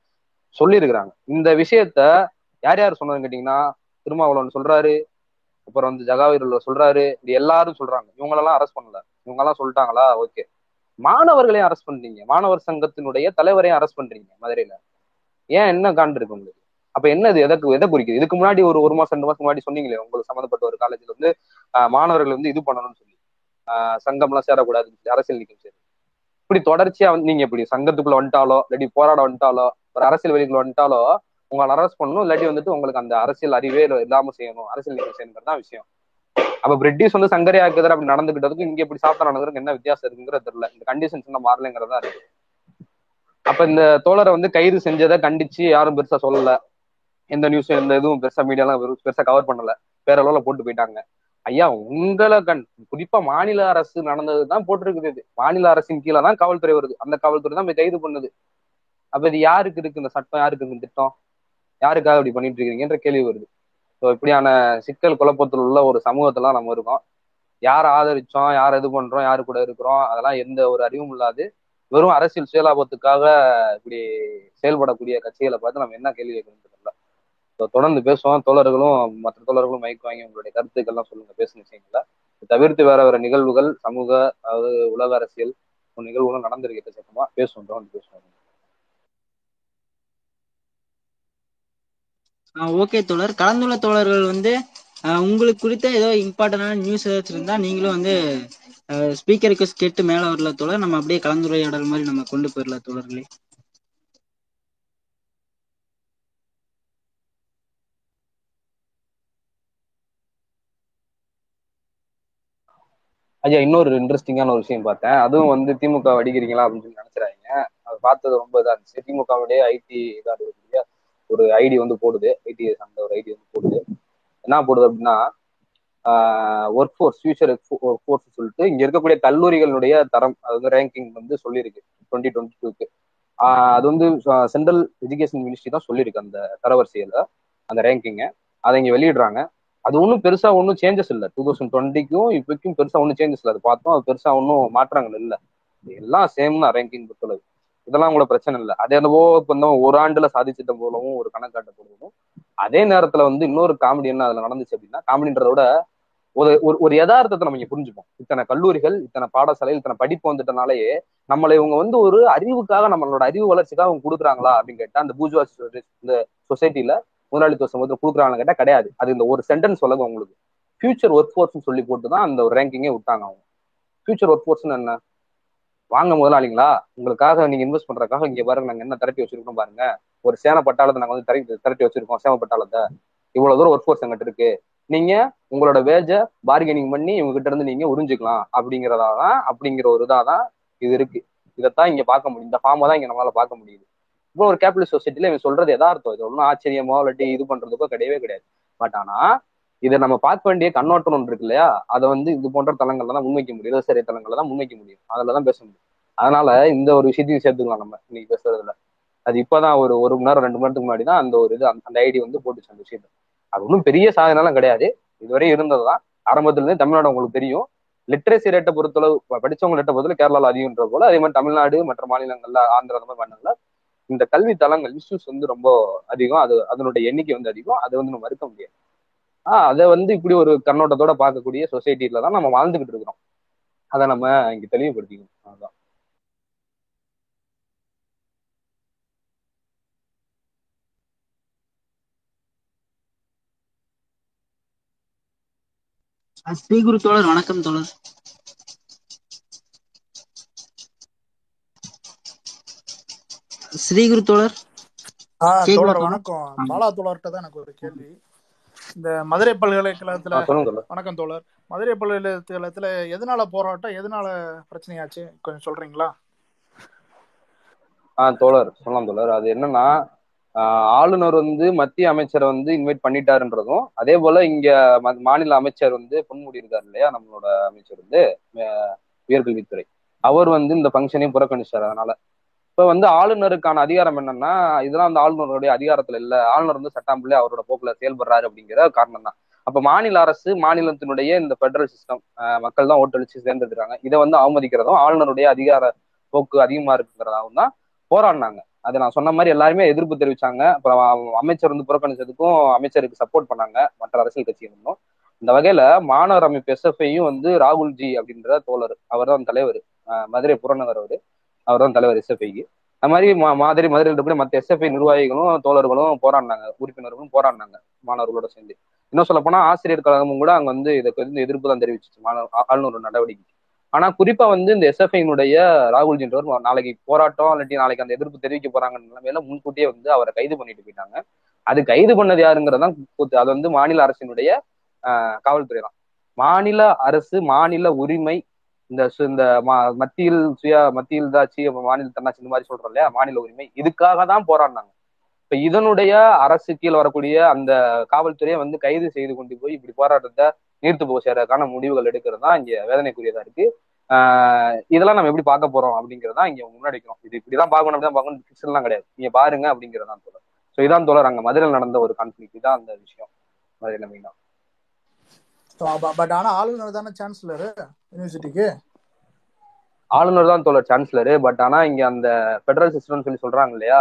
சொல்லியிருக்கிறாங்க. இந்த விஷயத்த யார் யார் சொன்னதுன்னு கேட்டீங்கன்னா திருமாவளவன் சொல்றாரு. அப்புறம் வந்து ஜகாவீரில் சொல்றாரு இது எல்லாரும் சொல்றாங்க. இவங்களெல்லாம் அரெஸ்ட் பண்ணல. இவங்கெல்லாம் சொல்லிட்டாங்களா? ஓகே. மாணவர்களையும் அரெஸ்ட் பண்றீங்க மாணவர் சங்கத்தினுடைய தலைவரையும் அரெஸ்ட் பண்றீங்க மதுரையில. ஏன் என்ன காண்டு இருக்கு உங்களுக்கு? அப்ப என்ன இது? எதற்கு எதை குறிக்குது? இதுக்கு முன்னாடி ஒரு ஒரு மாசம் ரெண்டு மாசம் முன்னாடி சொன்னீங்களே உங்களுக்கு சம்மந்தப்பட்ட ஒரு காலேஜ்ல வந்து மாணவர்கள் வந்து இது பண்ணணும்னு சொல்லி. ஆஹ் சங்கம்லாம் சேரக்கூடாதுன்னு சொல்லி அரசியல் நீக்கம் சரி. இப்படி தொடர்ச்சியா வந்து நீங்க இப்படி சங்கத்துக்குள்ள வந்துட்டாலோ இல்லாட்டி போராட வந்துட்டாலோ ஒரு அரசியல் வெளிக்குள்ள வந்துட்டாலோ உங்களை அரெஸ்ட் பண்ணணும் இல்லாட்டி வந்துட்டு உங்களுக்கு அந்த அரசியல் அறிவே இல்லாம செய்யணும். அரசியல் நீக்கம் செய்யணுங்கிறது தான் விஷயம். அப்ப பிரிட்டிஷ் வந்து சங்கரையாக்கு எதிராக அப்படி நடந்துகிட்டதுக்கும் இங்க இப்படி சாப்பிட்டா நடந்ததுக்கு என்ன வித்தியாசம் இருக்குங்கிறது தெரியல. இந்த கண்டிஷன்ஸ் இன்னும் மாறலைங்கிறதா இருக்கு. அப்ப இந்த தோழரை வந்து கைது செஞ்சதை கண்டிச்சு யாரும் பெருசா சொல்லல. எந்த நியூஸும் எந்த இதுவும் பெருசா மீடியாலாம் பெருசா கவர் பண்ணல. பேரளவுல போட்டு போயிட்டாங்க. ஐயா உங்களை கண் குறிப்பா மாநில அரசு நடந்ததுதான் போட்டிருக்குது இது. மாநில அரசின் கீழே தான் காவல்துறை வருது. அந்த காவல்துறை தான் போய் கைது பண்ணுது. அப்ப இது யாருக்கு இருக்கு? இந்த சட்டம் யாருக்கு இருக்கு? இந்த திட்டம்? யாருக்காக இப்படி பண்ணிட்டு இருக்கீங்கன்ற கேள்வி வருது. ஸோ இப்படியான சிக்கல் குழப்பத்தில் உள்ள ஒரு சமூகத்துல நம்ம இருக்கோம். யாரை ஆதரிச்சோம் யார் இது பண்றோம் யாரு கூட இருக்கிறோம் அதெல்லாம் எந்த ஒரு அறிவும் இல்லாது வெறும் அரசியல் சுயலாபத்துக்காக இப்படி செயல்படக்கூடிய கட்சிகளை பார்த்து நம்ம என்ன கேள்வி கேட்கணும் தெரியல. ஸோ தொடர்ந்து பேசுவோம். தோழர்களும் மற்ற தோழர்களும் மைக் வாங்கி உங்களுடைய கருத்துக்கள்லாம் சொல்லுங்க. பேசுன விஷயங்கள. தவிர்த்து வேற வேற நிகழ்வுகள் சமூக அதாவது உலக அரசியல் நிகழ்வுகளும் நடந்திருக்கு. சட்டமா பேசுவோம். தொடர்ந்து பேசுவோம். ஓகே தோழர். கலந்துள்ள தோழர்கள் வந்து உங்களுக்கு குறித்த ஏதோ இம்பார்ட்டன்டான நியூஸ் ஏதாச்சும் இருந்தா நீங்களும் வந்து ஸ்பீக்கருக்கு கேட்டு மேல வரல தோழர். நம்ம அப்படியே கலந்துரையாடல் மாதிரி நம்ம கொண்டு போயிடல தோழர்களே. ஐயா இன்னொரு இன்ட்ரெஸ்டிங்கான ஒரு விஷயம் பார்த்தேன். அதுவும் வந்து திமுக அடிக்கிறீங்களா அப்படின்னு சொல்லி நினைச்சிடாங்க அதை பார்த்தது ரொம்ப இதாக இருந்துச்சு. திமுகவுடைய ஐடி இதாக இருக்கக்கூடிய ஒரு ஐடி வந்து போடுது. ஐடி அந்த ஒரு ஐடி வந்து போடுது. என்ன போடுது அப்படின்னா work force future work force சொல்லிட்டு இங்க இருக்கக்கூடிய கல்லூரிகளுடைய தரம் அதாவது ரேங்கிங் வந்து சொல்லியிருக்கு டுவெண்ட்டி டுவெண்ட்டி டூக்கு அது வந்து சென்ட்ரல் எஜுகேஷன் மினிஸ்ட்ரி தான் சொல்லியிருக்கு அந்த தரவரிசையில அந்த ரேங்கிங்கை அதை இங்க வெளியிடுறாங்க. அது ஒன்றும் பெருசா ஒன்றும் சேஞ்சஸ் இல்லை. டூ தௌசண்ட் டுவெண்ட்டிக்கும் இப்போக்கும் பெருசா ஒன்றும் சேஞ்சஸ் இல்லை. அது பார்த்தோம் அது பெருசா ஒன்றும் மாற்றங்கள் இல்லை. எல்லாம் சேம் தான் ரேங்கிங் பொறுத்தளவு. இதெல்லாம் கூட பிரச்சனை இல்லை. அதே என்னவோ இப்போ இந்த ஒரு ஆண்டுல சாதிச்சிட்ட போலவும் ஒரு கணக்காட்ட போலவும் அதே நேரத்துல வந்து இன்னொரு காமெடி என்ன அதுல நடந்துச்சு அப்படின்னா காமெடின்றத விட ஒரு ஒரு ஒரு யதார்த்தத்தை நம்ம இங்க புரிஞ்சுப்போம். இத்தனை கல்லூரிகள் இத்தனை பாடசாலை இத்தனை படிப்பு வந்துட்டனாலேயே நம்மளை இவங்க வந்து ஒரு அறிவுக்காக நம்மளோட அறிவு வளர்ச்சிக்காக அவங்க கொடுக்குறாங்களா அப்படின்னு கேட்டா அந்த பூஜ்வா இந்த சொசைட்டில முதலாளித்துவ சமூகத்தில் கொடுக்குறாங்கன்னு கேட்டா கிடையாது. அது இந்த ஒரு சென்டென்ஸ் சொல்லுங்க உங்களுக்கு. ஃபியூச்சர் ஒர்க் ஃபோர்ஸ்னு சொல்லி போட்டு தான் அந்த ஒரு ரேங்கிங்கே விட்டாங்க அவங்க. ஃபியூச்சர் ஒர்க் ஃபோர்ஸ்னு என்ன? வாங்க முதலாளிங்களா? உங்களுக்காக நீங்க இன்வெஸ்ட் பண்றதுக்காக இங்க பாருங்க நாங்க என்ன திரட்டி வச்சிருக்கோம் பாருங்க. ஒரு சேன பட்டாளத்தை நாங்க வந்து திரட்டி திரட்டி வச்சிருக்கோம் சேம பட்டாளத்தை. இவ்வளவு தூரம் ஒர்க் ஃபோர்ஸ் எங்கிட்ட இருக்கு. நீங்க உங்களோட வேஜ பார்கெனிங் பண்ணி இவங்க கிட்ட இருந்து நீங்க உறிஞ்சிக்கலாம். அப்படிங்கிறதா தான் அப்படிங்கிற ஒரு இதா தான் இது இருக்கு. இதைத்தான் இங்க பார்க்க முடியும். இந்த ஃபார்மை தான் இங்க நம்மளால பார்க்க முடியுது. இப்போ ஒரு கேபிட்டல் சொசைட்டில இவன் சொல்றது எதார்த்தம். இது ஒன்றும் ஆச்சரியமோ இல்லாட்டி இது பண்றதுக்கோ கிடையவே கிடையாது. பட் ஆனா இதை நம்ம பார்க்க வேண்டிய கண்ணோட்டம் ஒன்று இருக்கு இல்லையா அதை வந்து இது போன்ற தளங்கள்ல தான் முன்வைக்க முடியும். இடதுசாரி தளங்கள்ல தான் முன்வைக்க முடியும். அதுல தான் பேச முடியும். அதனால இந்த ஒரு விஷயத்தையும் சேர்த்துக்கலாம் நம்ம இன்னைக்கு பேசுறதுல. அது இப்பதான் ஒரு ஒரு மணி நேரம் ரெண்டு மணி நேரத்துக்கு முன்னாடி தான் அந்த ஒரு இது அந்த ஐடி வந்து போட்டுச்சு அந்த விஷயத்த. அது ஒன்றும் பெரிய சாதனைலாம் கிடையாது. இதுவரை இருந்ததுதான். ஆரம்பத்துலேருந்து தமிழ்நாடு உங்களுக்கு தெரியும். லிட்ரேசி ரேட்டை பொறுத்தளவு படிச்சவங்க ரேட்டை பொறுத்தளவு கேரளாவில் அதிகம்ன்ற போல அதே மாதிரி தமிழ்நாடு மற்ற மாநிலங்கள்ல ஆந்திரா அந்த மாதிரி மாநிலங்கள்ல இந்த கல்வி தளங்கள் இன்ஸ்டியூஸ் வந்து ரொம்ப அதிகம். அது அதனுடைய எண்ணிக்கை வந்து அதிகம். அதை வந்து நம்ம மறுக்க முடியாது. ஆஹ் அதை வந்து இப்படி ஒரு கண்ணோட்டத்தோட பார்க்கக்கூடிய சொசைட்டில தான் நம்ம வாழ்ந்துகிட்டு இருக்கிறோம். அதை நம்ம இங்க தெளிவுபடுத்திக்கணும். அதுதான் ஸ்ரீகுரு தோழர் வணக்கம் தோழர். ஸ்ரீகுரு தோழர்? வணக்கம். பாலா தோழர்கிட்ட தான் எனக்கு ஒரு கேள்வி. இந்த மதுரை பல்கலைக்கழகத்துல வணக்கம் தோழர். மதுரை பல்கலைக்கழகத்துல எதனால போராட்டம் எதனால பிரச்சனையாச்சு? கொஞ்சம் சொல்றீங்களா? ஆஹ் தோழர் சொல்லலாம் தோழர். அது என்னன்னா ஆளுநர் வந்து மத்திய அமைச்சரை வந்து இன்வைட் பண்ணிட்டாருன்றதும் அதே போல இங்க மாநில அமைச்சர் வந்து பொன்முடி இருக்காரு இல்லையா நம்மளோட அமைச்சர் வந்து உயர்கல்வித்துறை. அவர் வந்து இந்த ஃபங்க்ஷனையும் புறக்கணிச்சார் அதனால. இப்ப வந்து ஆளுநருக்கான அதிகாரம் என்னன்னா இதெல்லாம் வந்து ஆளுநருடைய அதிகாரத்துல இல்ல. ஆளுநர் வந்து சட்டாம்பிள்ளை அவரோட போக்குல செயல்படுறாரு அப்படிங்கிற காரணம் தான் அப்ப மாநில அரசு மாநிலத்தினுடைய இந்த பெடரல் சிஸ்டம் மக்கள் தான் ஓட்டளிச்சு சேர்ந்துருக்காங்க இதை வந்து அவமதிக்கிறதும் ஆளுநருடைய அதிகார போக்கு அதிகமா இருக்குங்கிறதாகவும் தான் போராடினாங்க. அதை நான் சொன்ன மாதிரி எல்லாருமே எதிர்ப்பு தெரிவிச்சாங்க. அப்புறம் அமைச்சர் வந்து புறக்கணிச்சதுக்கும் அமைச்சருக்கு சப்போர்ட் பண்ணாங்க மற்ற அரசியல் கட்சிகளும் இந்த வகையில மாணவர் அமைப்பு எஸ்எஃப்ஐயும் வந்து ராகுல்ஜி அப்படின்ற தோழர் அவர் தான் தலைவர் மதுரை புறநகர் அவர். அவர் தான் தலைவர் எஸ்எஃப்ஐக்கு அது மாதிரி மா- மாதிரி மதுரையில் இருக்கக்கூடிய மற்ற எஸ்எஃப்ஐ நிர்வாகிகளும் தோழர்களும் போராடினாங்க. உறுப்பினர்களும் போராடினாங்க மாணவர்களோட சேர்ந்து. இன்னும் சொல்ல போனா ஆசிரியர் கழகமும் கூட அங்க வந்து இதுக்கு வந்து எதிர்ப்பு தான் தெரிவிச்சிச்சு. மாணவர் ஆளுநர் நடவடிக்கை ஆனா குறிப்பா வந்து இந்த எஸ்எஃப்ஐனுடைய ராகுல்ஜின்றவர் நாளைக்கு போராட்டம் இல்லாட்டி நாளைக்கு அந்த எதிர்ப்பு தெரிவிக்க போறாங்க நிலைமையில முன்கூட்டியே வந்து அவரை கைது பண்ணிட்டு போயிட்டாங்க. அது கைது பண்ணது யாருங்கிறதான் கூத்து அது வந்து மாநில அரசினுடைய ஆஹ், காவல்துறை தான் மாநில அரசு மாநில உரிமை இந்த சு- இந்த மா- மத்தியில் சுய மத்தியில் தாட்சி அப்புறம் மாநில தன்னாட்சி இந்த மாதிரி சொல்றோம் இல்லையா மாநில உரிமை. இதுக்காக தான் போராடினாங்க. இப்ப இதனுடைய அரசு கீழ் வரக்கூடிய அந்த காவல்துறையை வந்து கைது செய்து கொண்டு போய் இப்படி போராட்டத்தை நீர்த்து போக செய்யறதுக்கான முடிவுகள் எடுக்கிறது தான் இங்க வேதனைக்குரியதா இருக்கு. ஆஹ் இதெல்லாம் நம்ம எப்படி பார்க்க போறோம் அப்படிங்கறதா இங்க முன்னாடி இது இப்படிதான் பார்க்கணும் அப்படிதான் பார்க்கணும் எல்லாம் கிடையாது. நீங்க பாருங்க அப்படிங்கிறதான் தோழர். ஸோ இதான் தோழர் அங்க மதுரையில் நடந்த ஒரு கான்ஃபிளிக் இதான் அந்த விஷயம். மதுரையில மெயினா பட் ஆனா ஆளுநர் தானே சான்சலர் யூனிவர்சிட்டிக்கு ஆளுநர் தான் தோழர் சான்சலரு பட் ஆனா இங்க அந்த பெடரல் சிஸ்டம்னு சொல்லி சொல்றாங்க இல்லையா?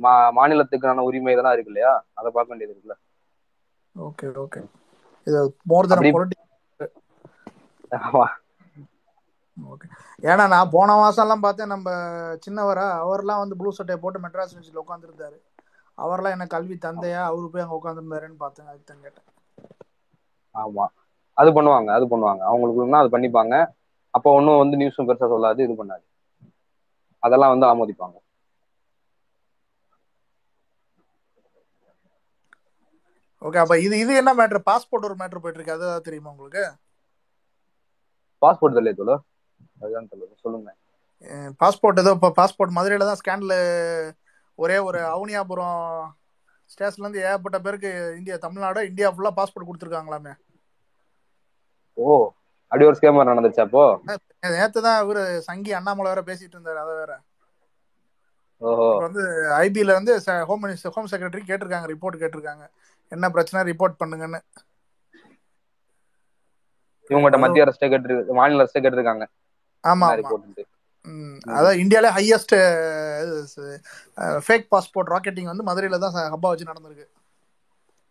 மா மாநிலத்துக்கான உரிமை இதெல்லாம் இருக்கு இல்லையா? அதை பார்க்க வேண்டியது இருக்குல்ல. ஓகே ஓகே இது மோர் தென் ஆமா. ஓகே ஏன்னா நான் போன மாசம் எல்லாம் பார்த்தேன் நம்ம சின்னவரா அவர்லாம் வந்து ப்ளூ சட்டையை போட்டு மெட்ராஸ் யூனிவர்சிட்டியில் உட்காந்துருந்தாரு அவர்லாம் என்ன கல்வி தந்தையா அவரு போய் அங்க உட்காந்துருந்தாருன்னு பார்த்தேன் அதுக்கு தான் கேட்டேன். ஆமா. அது பண்ணுவாங்க அது பண்ணுவாங்க. அவங்களுக்குன்னா அது பண்ணிப்பாங்க. அப்போ ஒன்றும் வந்து நியூஸும் பெருசா சொல்லாது இது பண்ணாது. அதெல்லாம் வந்து ஆமோதிப்பாங்க. ஓகே அப்ப இது இது என்ன மேட்ரு பாஸ்போர்ட் ஒரு மேட்ரு போயிட்டு இருக்கு அது ஏதாவது தெரியுமா உங்களுக்கு? பாஸ்போர்ட் தெரியல தோழர். அதுதான் தோழர் சொல்லுங்க. பாஸ்போர்ட் ஏதோ இப்போ பாஸ்போர்ட் மதுரையில தான் ஸ்கேன்ல ஒரே ஒரு அவனியாபுரம் ஸ்டேஷன்ல இருந்து ஏகப்பட்ட பேருக்கு இந்தியா தமிழ்நாடு இந்தியா ஃபுல்லா பாஸ்போர்ட் கொடுத்துருக்காங்களாமே. ஓ அப்படி ஒரு ஸ்கேம் நடந்துச்சு அப்போ? நேத்து தான் இவரு சங்கி அண்ணாமலை வேற பேசிட்டு இருந்தாரு அதை வேற. வந்து ஐபில வந்து ஹோம் மினிஸ்டர் ஹோம் செக்ரட்டரி கேட்டிருக்காங்க ரிப்போர்ட் கேட்டிருக்காங்க. என்ன பிரச்சனை ரிப்போர்ட் பண்ணுங்கன்னு. இவங்ககிட்ட மத்திய அரசு கேட்டு மாநில அரசு கேட்டிருக்காங்க ஆமா அதான் இந்தியாலே ஹையஸ்ட் ஃபேக் பாஸ்போர்ட் ராக்கெட்டிங் வந்து மதுரையில தான் ஹப்பா வச்சு நடந்திருக்கு.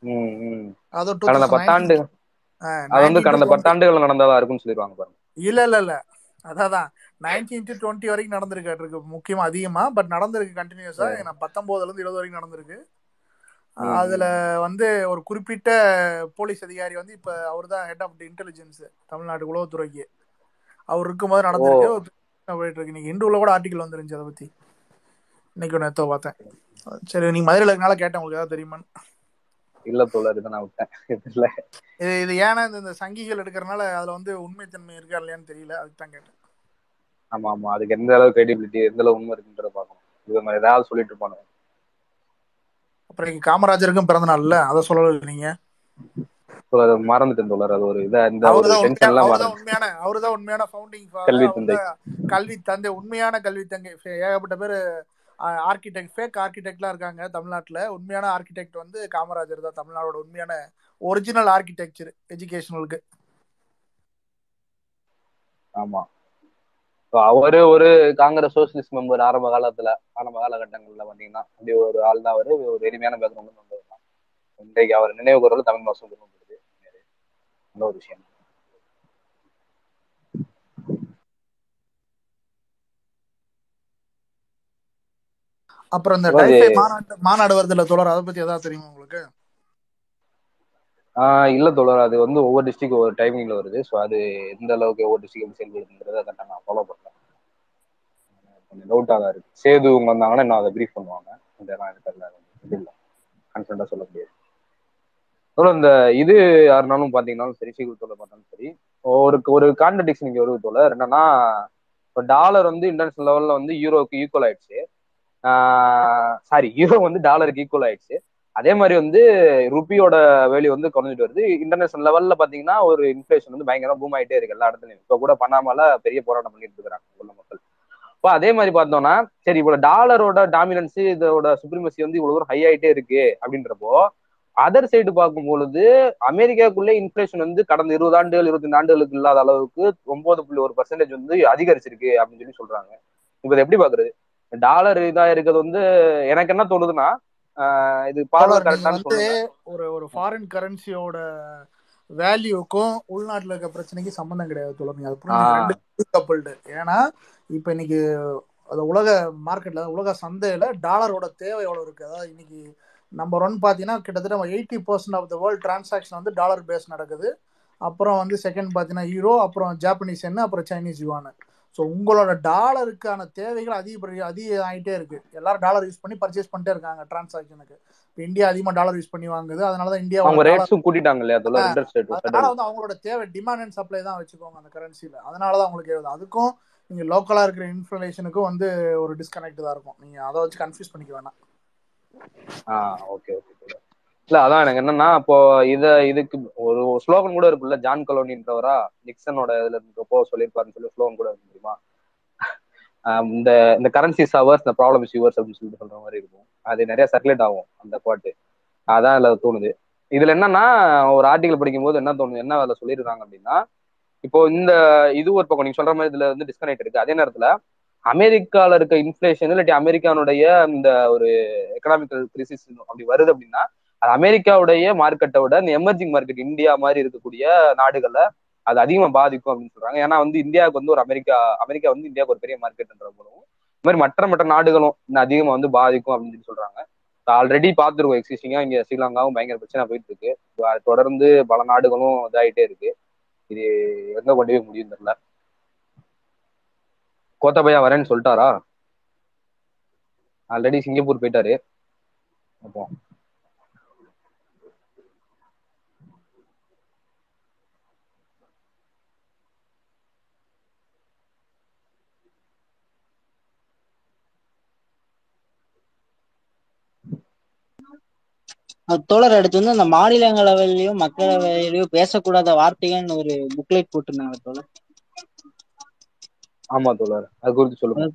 2019 பத்தாண்டு அது வந்து 19 to கடந்த 20 பத்தாண்டுகள் நடந்ததா இருக்கும்னு சொல்லிடுவாங்க பாருங்க. இல்ல இல்ல இல்ல. அதான் நைன்டீன் டு டுவெண்ட்டி வரைக்கும் நடந்திருக்கு இருக்கு முக்கியமா அதிகமா பட் நடந்திருக்கு கண்டினியூஸா பத்தொன்பதுல இருந்து இருபது வரைக்கும் நடந்திருக்கு. அதுல வந்து ஒரு குறிப்பிட்ட போலீஸ் அதிகாரி வந்து இப்ப அவர் தான் ஹெட் ஆஃப் இன்டெலிஜென்ஸ் தமிழ்நாடு உளவுத்துறைக்கு. அவர் இருக்கும்போது நடந்திருக்கு. போயிட்டு இருக்கு இன்னைக்கு இந்துல கூட ஆர்டிகல் வந்துருந்துச்சு அதை பத்தி. இன்னைக்கு எத்தோ பார்த்தேன். சரி நீங்க மதுரையில் இருக்கனால கேட்டேன் உங்களுக்கு ஏதாவது தெரியுமான்னு. இல்ல தோழர் இதை நான் விட்டேன். இல்ல. இது இது ஏன்னா இந்த சங்கிகள் எடுக்கிறனால அதுல வந்து உண்மைத்தன்மை இருக்கா இல்லையான்னு தெரியல. அதுக்கு தான் கேட்டேன். ஆமா ஆமா. அதுக்கு எந்த அளவு கிரெடிபிலிட்டி எந்த அளவு உண்மை இருக்குன்றத பார்க்கணும். இது மாதிரி ஏதாவது சொல்லிட்டு இருப்பானு அப்புறம் இன்னைக்கு காமராஜருக்கும் பிறந்த நாள்ல அதை சொல்லல நீங்க? மறந்துட்டேன் தோழர். அது ஒரு இதா இந்த ஒரு அவர்தான் டென்ஷன் உண்மையான எல்லாம் உண்மையான அவர்தான் உண்மையான ஃபவுண்டிங் கல்வி தந்தை. கல்வி தந்தை உண்மையான கல்வி தந்தை ஃபே- ஏகப்பட்ட பேர் ஆர்கிடெக்ட் ஃபேக் ஆர்கிடெக்ட்லாம் இருக்காங்க தமிழ்நாட்டுல. உண்மையான ஆர்கிடெக்ட் வந்து காமராஜர் தான். தமிழ்நாடோட உண்மையான ஒரிஜினல் ஆர்கிடெக்சர் எஜுகேஷனலுக்கு ஆமா. அவரு ஒரு காங்கிரஸ் சோசியலிஸ்ட் மெம்பர் ஆரம்ப காலத்துல ஆரம்ப காலகட்டங்கள்ல பாத்தீங்கன்னா அப்படி ஒரு ஆள் தான் அவரு. ஒரு எளிமையான பேக்ரவுண்ட் தான். இன்றைக்கு அவர் நினைவு கூறல தமிழ் மாசம் நல்ல ஒரு விஷயம். அப்புறம் இந்த மாநாடு மாநாடு வருதுல தோழர் அதை பத்தி ஏதாவது தெரியுமா உங்களுக்கு? ஆஹ் இல்ல தோழர் அது வந்து ஒவ்வொரு டிஸ்ட்ரிக்ட் ஒவ்வொரு டைமிங்ல வருது. ஸோ அது எந்த அளவுக்கு ஒவ்வொரு டிஸ்ட்ரிக்ட் செயல்படுதுன்றதை கரெக்டாக நான் ஃபாலோ பண்றேன் கொஞ்சம் டவுட்டாக தான் இருக்கு. சேது இவங்க வந்தாங்கன்னா இன்னும் அதை ப்ரீஃப் பண்ணுவாங்க. இதெல்லாம் எனக்கு தெரியல இது இல்லை. சொல்ல முடியாது. தோழர் இந்த இது யாருனாலும் பாத்தீங்கன்னாலும் சரி சீக்கிரம் தோழர் பார்த்தாலும் சரி ஒரு ஒரு கான்ட்ரடிக்ஷன் இங்க வருது தோழர். என்னன்னா இப்போ டாலர் வந்து இன்டர்நேஷனல் லெவல்ல வந்து யூரோக்கு ஈக்குவல் ஆயிடுச்சு. சாரி யூரோ வந்து டாலருக்கு ஈக்குவல் ஆயிடுச்சு. அதே மாதிரி வந்து ருப்பியோட வேல்யூ வந்து குறைஞ்சிட்டு வருது. இன்டர்நேஷனல் லெவல்ல பாத்தீங்கன்னா ஒரு இன்ஃபிளேஷன் வந்து பயங்கரமா பூம் ஆயிட்டே இருக்கு எல்லா இடத்துலயும். இப்ப கூட பண்ணாமல பெரிய போராட்டம் பண்ணிட்டு இருக்காங்க உள்ள மக்கள். இப்போ அதே மாதிரி பார்த்தோம்னா சரி இவ்வளவு டாலரோட டாமினன்ஸ் இதோட சுப்ரீமசி வந்து இவ்வளவு தூரம் ஹை ஆயிட்டே இருக்கு அப்படின்றப்போ அதர் சைடு பார்க்கும் பொழுது அமெரிக்காக்குள்ளே இன்ஃபிளேஷன் வந்து கடந்த இருபது ஆண்டுகள் இருபத்தி ஆண்டுகளுக்கு இல்லாத அளவுக்கு ஒன்பது புள்ளி ஒரு பர்சன்டேஜ் வந்து அதிகரிச்சிருக்கு அப்படின்னு சொல்லி சொல்றாங்க. இப்ப எப்படி பாக்குறது? டாலர் இதா இருக்கிறது வந்து எனக்கு என்ன தோணுதுன்னா இது பார்வை கரெக்டானு ஒரு ஒரு ஃபாரின் கரன்சியோட வேல்யூக்கும் உள்நாட்டுல இருக்க பிரச்சனைக்கும் சம்பந்தம் கிடையாது நீங்க அது கப்பல்டு ஏன்னா இப்ப இன்னைக்கு அது உலக மார்க்கெட்ல உலக சந்தையில டாலரோட தேவை எவ்வளவு இருக்கு? அதாவது இன்னைக்கு நம்பர் ஒன் பாத்தீங்கன்னா கிட்டத்தட்ட eighty percent of the world transaction வந்து டாலர் பேஸ் நடக்குது. அப்புறம் வந்து செகண்ட் பாத்தீங்கன்னா யூரோ அப்புறம் ஜாப்பனீஸ் என்ன அப்புறம் சைனீஸ் யுவான் ஸோ உங்களோட டாலருக்கான தேவைகள் அதிக அதிக ஆகிட்டே இருக்கு. எல்லாரும் டாலர் யூஸ் பண்ணி பர்ச்சேஸ் பண்ணிட்டே இருக்காங்க டிரான்சாக்ஷனுக்கு. இப்போ இந்தியா அதிகமாக டாலர் யூஸ் பண்ணி வாங்குது அதனால தான் அவங்க இந்தியாவோட டாலர் ரேட்ஸும் கூட்டிட்டாங்க இல்லையா அதனால வந்து அவங்களோட தேவை டிமாண்ட் அண்ட் சப்ளை தான் வச்சுக்கோங்க அந்த கரன்சியில் அதனால தான் உங்களுக்கு ஏறுது. அதுக்கும் நீங்க லோக்கலா இருக்கிற இன்ஃப்ளேஷனுக்கும் வந்து ஒரு டிஸ்கனெக்ட் தான் இருக்கும். நீங்க அதை வச்சு கன்ஃபியூஸ் பண்ணிக்க வேணாம். ஆஹ் ஓகே ஓகே இல்ல அதான் எனக்கு என்னன்னா இப்போ இத இதுக்கு ஒரு ஸ்லோகன் கூட இருக்குல்ல ஜான் கலோனின்றவரா நிக்சனோட இதுல இருக்கப்போ சொல்லியிருப்பாருன்னு சொல்லி ஸ்லோகன் கூட இருக்கு தெரியுமா? இந்த இந்த கரன்சி சவர்ஸ் இந்த ப்ராப்ளம் இஸ் அப்படின்னு சொல்லிட்டு சொல்ற மாதிரி இருக்கும். அது நிறைய சர்க்குலேட் ஆகும் அந்த பாட்டு. அதான் இதுல தோணுது. இதுல என்னன்னா ஒரு ஆர்டிகல் படிக்கும் போது என்ன தோணுது என்ன அதுல சொல்லியிருக்காங்க அப்படின்னா இப்போ இந்த இது ஒரு பக்கம் நீங்க சொல்ற மாதிரி இதுல வந்து டிஸ்கனெக்ட் இருக்கு. அதே நேரத்துல அமெரிக்கால இருக்க இன்ஃபிளேஷன் இல்லாட்டி அமெரிக்கானுடைய இந்த ஒரு எக்கனாமிக்கல் கிரிசிஸ் அப்படி வருது அப்படின்னா அது அமெரிக்காவுடைய மார்க்கெட்டை விட இந்த எமர்ஜிங் மார்க்கெட் இந்தியா மாதிரி இருக்கக்கூடிய நாடுகள்ல அது அதிகமா பாதிக்கும் அப்படின்னு சொல்றாங்க. ஏன்னா வந்து இந்தியாவுக்கு வந்து ஒரு அமெரிக்கா அமெரிக்கா வந்து இந்தியாவுக்கு ஒரு பெரிய மார்க்கெட்ன்ற போலவும் இந்த மாதிரி மற்ற மற்ற நாடுகளும் இன்னும் அதிகமா வந்து பாதிக்கும் அப்படின்னு சொல்லி சொல்றாங்க. ஆல்ரெடி பார்த்துருக்கோம் எக்ஸிஸ்டிங்கா இங்க ஸ்ரீலங்காவும் பயங்கர பிரச்சனை போயிட்டு இருக்கு. அது தொடர்ந்து பல நாடுகளும் இதாயிட்டே இருக்கு. இது எங்க கொண்டு போய் முடியும் தெரியல. கோத்தபையா வரேன்னு சொல்லிட்டாரா? ஆல்ரெடி சிங்கப்பூர் போயிட்டாரு. அப்போ தோழர் அடுத்து வந்து அந்த மாநிலங்களவையிலயும் மக்களவையிலயும் பேசக்கூடாத வார்த்தைகள்னு ஒரு புக்லெட் போட்டிருந்தாங்க தோழர். ஆமா தோழர். அது குறித்து சொல்லுங்க.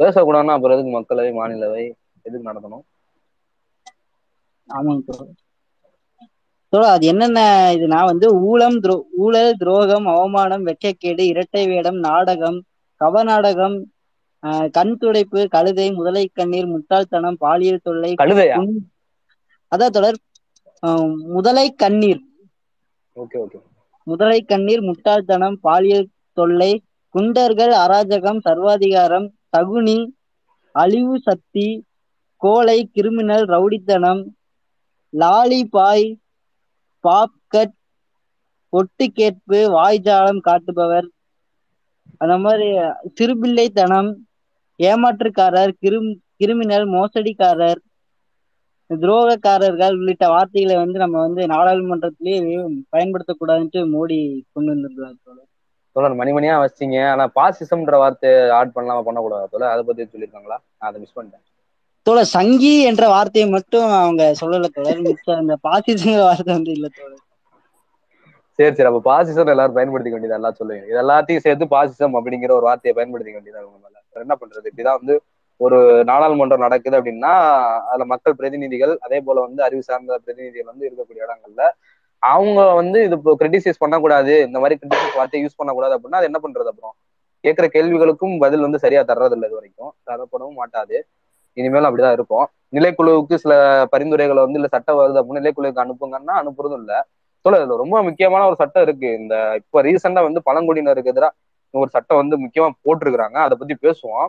பேசக்கூடாதுன்னா அப்புறம் எதுக்கு மக்களவை மாநிலவை எதுக்கு நடத்தணும்? ஆமாங்க அது என்னென்ன இதுனா வந்து ஊழம் துரோ ஊழல் துரோகம் அவமானம் வெட்கக்கேடு இரட்டை வேடம் நாடகம் கவநாடகம் கண் துடைப்பு கழுதை முதலை கண்ணீர் முட்டாள்தனம் பாலியல் தொல்லை அதான் தொடர் முதலை கண்ணீர். முதலை கண்ணீர் முட்டாள்தனம் பாலியல் தொல்லை குண்டர்கள் அராஜகம் சர்வாதிகாரம் தகுனி அழிவு சக்தி கோலை கிரிமினல் ரவுடித்தனம் லாலி பாய் பாப்கட் ஒட்டு கேட்பு வாய்ஜாலம் காட்டுபவர். அந்த மாதிரி சிறுபிள்ளைத்தனம் ஏமாற்றுக்காரர் கிரும் கிரிமினல் மோசடிக்காரர் துரோகக்காரர்கள் உள்ளிட்ட வார்த்தைகளை வந்து நம்ம வந்து நாடாளுமன்றத்திலேயே பயன்படுத்தக்கூடாதுன்ட்டு மோடி கொண்டு வந்திருந்தார் தோழர். தோழர் மணிமணியா வச்சிங்க ஆனா பாசிசம்ன்ற வார்த்தை ஆட் பண்ணலாமா பண்ணக்கூடாது தோழர்? அதை பத்தி சொல்லியிருக்காங்களா? நான் அதை மிஸ் பண்ணிட்டேன். தோழர் சங்கி என்ற வார்த்தையை மட்டும் அவங்க சொல்லல தோழர் மிச்சம் அந்த பாசிசங்கிற வார்த்தை வந்து இல்ல தோழர் சரி சரி. அப்ப பாசிசம் எல்லாரும் பயன்படுத்திக்க வேண்டியது? எல்லாம் சொல்லுங்க. இது எல்லாத்தையும் சேர்த்து பாசிசம் அப்படிங்கிற ஒரு வார்த்தையை பயன்படுத்திக்க வேண்டியது உங்க மேல என்ன பண்றது? இப்படிதான் வந்து ஒரு நாடாளுமன்றம் நடக்குது அப்படின்னா அதுல மக்கள் பிரதிநிதிகள் அதே போல வந்து அறிவு சார்ந்த பிரதிநிதிகள் வந்து இருக்கக்கூடிய இடங்கள்ல அவங்க வந்து இது இப்போ கிரிட்டிசைஸ் பண்ணக்கூடாது. இந்த மாதிரி கிரிட்டிசைஸ் வார்த்தையை யூஸ் பண்ணக்கூடாது அப்படின்னா அது என்ன பண்றது அப்புறம்? கேட்கிற கேள்விகளுக்கும் பதில் வந்து சரியா தர்றது இல்லை இது வரைக்கும். தரப்படவும் மாட்டாது. இனிமேலும் அப்படிதான் இருக்கும். நிலைக்குழுவுக்கு சில பரிந்துரைகளை வந்து இல்ல சட்டம் வருது அப்படின்னு நிலைக்குழுவுக்கு அனுப்புங்கன்னா அனுப்புறதும் இல்ல. சொல்ல இதுல ரொம்ப முக்கியமான ஒரு சட்டம் இருக்கு. இந்த இப்ப ரீசெண்டா வந்து பழங்குடியினருக்கு எதிராக ஒரு சட்டம் வந்து முக்கியமா போட்டிருக்கிறாங்க. அதை பத்தி பேசுவோம்.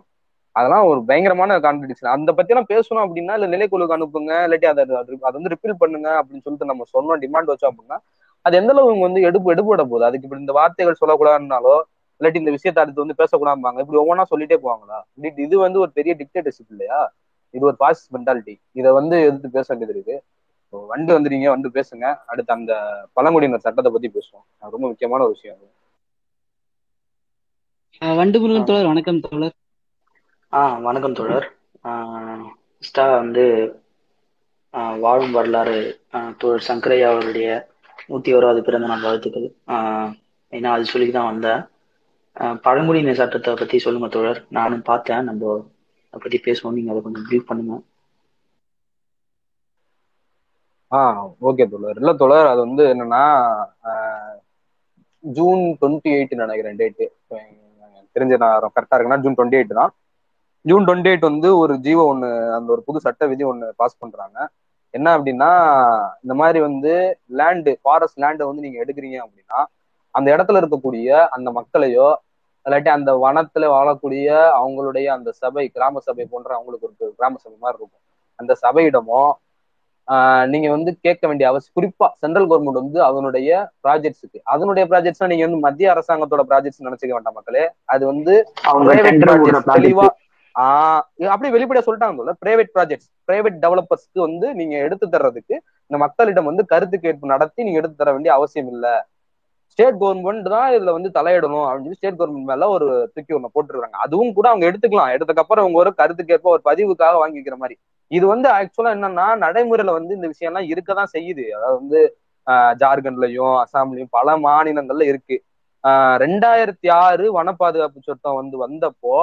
அதெல்லாம் ஒரு பயங்கரமான கான்ட்ரடிக்ஷன் அந்த பத்தி எல்லாம் பேசணும் அப்படின்னா இல்ல நிலைக்குழுக்கு அனுப்புங்க இல்லாட்டி அதை அதை வந்து ரிப்பீல் பண்ணுங்க அப்படின்னு சொல்லிட்டு நம்ம சொன்னோம் டிமாண்ட் வச்சோம் அப்படின்னா அது எந்த அளவு இவங்க வந்து எடுப்பு எடுபட போகுது? அதுக்கு இப்படி இந்த வார்த்தைகள் சொல்லக்கூடாதுனாலோ இல்லாட்டி இந்த விஷயத்தை அடுத்து வந்து பேசக்கூடாதுப்பாங்க இப்படி ஒவ்வொன்றா சொல்லிட்டே போவாங்களா? இப்படி இது வந்து ஒரு பெரிய டிக்டேட்டர்ஷிப் இல்லையா? இது ஒரு பாசிஸ் மென்டாலிட்டி இதை வந்து எதிர்த்து பேச வேண்டியது இருக்கு. வண்டு வந்துறீங்க வந்து பேசுங்க. அடுத்து அந்த பழங்குடியினர் சட்டத்தை பத்தி பேசுவோம். ரொம்ப முக்கியமான ஒரு விஷயம் அது. வண்டு முருகன் தோழர் வணக்கம் தோழர். ஆ வணக்கம் தோழர். ஃபஸ்ட்டா வந்து வாழும் வரலாறு தோழர் சங்கரையா அவருடைய நூற்றி ஓராவது பிறந்த நாள் வாழ்த்துக்கள் ஏன்னா அது சொல்லி தான் வந்தேன். பழங்குடியின சட்டத்தை பற்றி சொல்லுங்க தோழர். நானும் பார்த்தேன். நம்ம அதை பற்றி பேசுவோம். நீங்கள் அதை கொஞ்சம் ப்ரீஃப் பண்ணுங்க. ஆ ஓகே தோழர். இல்ல தோழர் அது வந்து என்னன்னா ஜூன் டுவெண்ட்டி எயிட் நினைக்கிறேன் டேட்டு தெரிஞ்ச நான் கரெக்டா இருக்குன்னா ஜூன் டுவெண்ட்டி எயிட் தான். ஜூன் டுவெண்ட்டி எயிட் வந்து ஒரு ஜீவோ ஒன்று அந்த ஒரு புது சட்ட விதி ஒன்று பாஸ் பண்றாங்க. என்ன அப்படின்னா இந்த மாதிரி வந்து லேண்டு ஃபாரஸ்ட் லேண்டை வந்து நீங்க எடுக்கிறீங்க அப்படின்னா அந்த இடத்துல இருக்கக்கூடிய அந்த மக்களையோ இல்லாட்டி அந்த வனத்துல வாழக்கூடிய அவங்களுடைய அந்த சபை கிராம சபை போன்ற அவங்களுக்கு ஒரு கிராம சபை மாதிரி இருக்கும். அந்த சபையிடமோ நீங்க வந்து கேட்க வேண்டிய அவசியம் குறிப்பா சென்ட்ரல் கவர்மெண்ட் வந்து அதனுடைய ப்ராஜெக்ட்ஸுக்கு அதனுடைய ப்ராஜெக்ட்ஸ் நீங்க வந்து மத்திய அரசாங்கத்தோட ப்ராஜெக்ட்ஸ் நினைச்சுக்க வேண்டாம் மக்களே. அது வந்து தெளிவா ஆஹ் இது அப்படியே வெளிப்படையா சொல்லிட்டாங்க பிரைவேட் ப்ராஜெக்ட்ஸ் பிரைவேட் டெவலப்பர்ஸ்க்கு வந்து நீங்க எடுத்து தர்றதுக்கு இந்த மக்களிடம் வந்து கருத்து கேட்பு நடத்தி நீங்க எடுத்து தர வேண்டிய அவசியம் இல்ல. ஸ்டேட் கவர்மெண்ட் தான் இதுல வந்து தலையிடணும் அப்படின்னு சொல்லி ஸ்டேட் கவர்மெண்ட் மேல ஒரு தூக்கி ஒண்ணு போட்டுருக்காங்க. அதுவும் கூட அவங்க எடுத்துக்கலாம். எடுத்ததுக்கப்புறம் அவங்க ஒரு கருத்துக்கேற்ப ஒரு பதிவுக்காக வாங்கிக்கிற மாதிரி. இது வந்து ஆக்சுவலா என்னன்னா நடைமுறையில வந்து இந்த விஷயம் எல்லாம் இருக்கதான் செய்யுது. அதாவது வந்து ஆஹ் ஜார்க்கண்ட்லயும் அசாம்லயும் பல மாநிலங்கள்ல இருக்கு. ஆஹ் ரெண்டாயிரத்தி ஆறு வன பாதுகாப்பு சட்டம் வந்து வந்தப்போ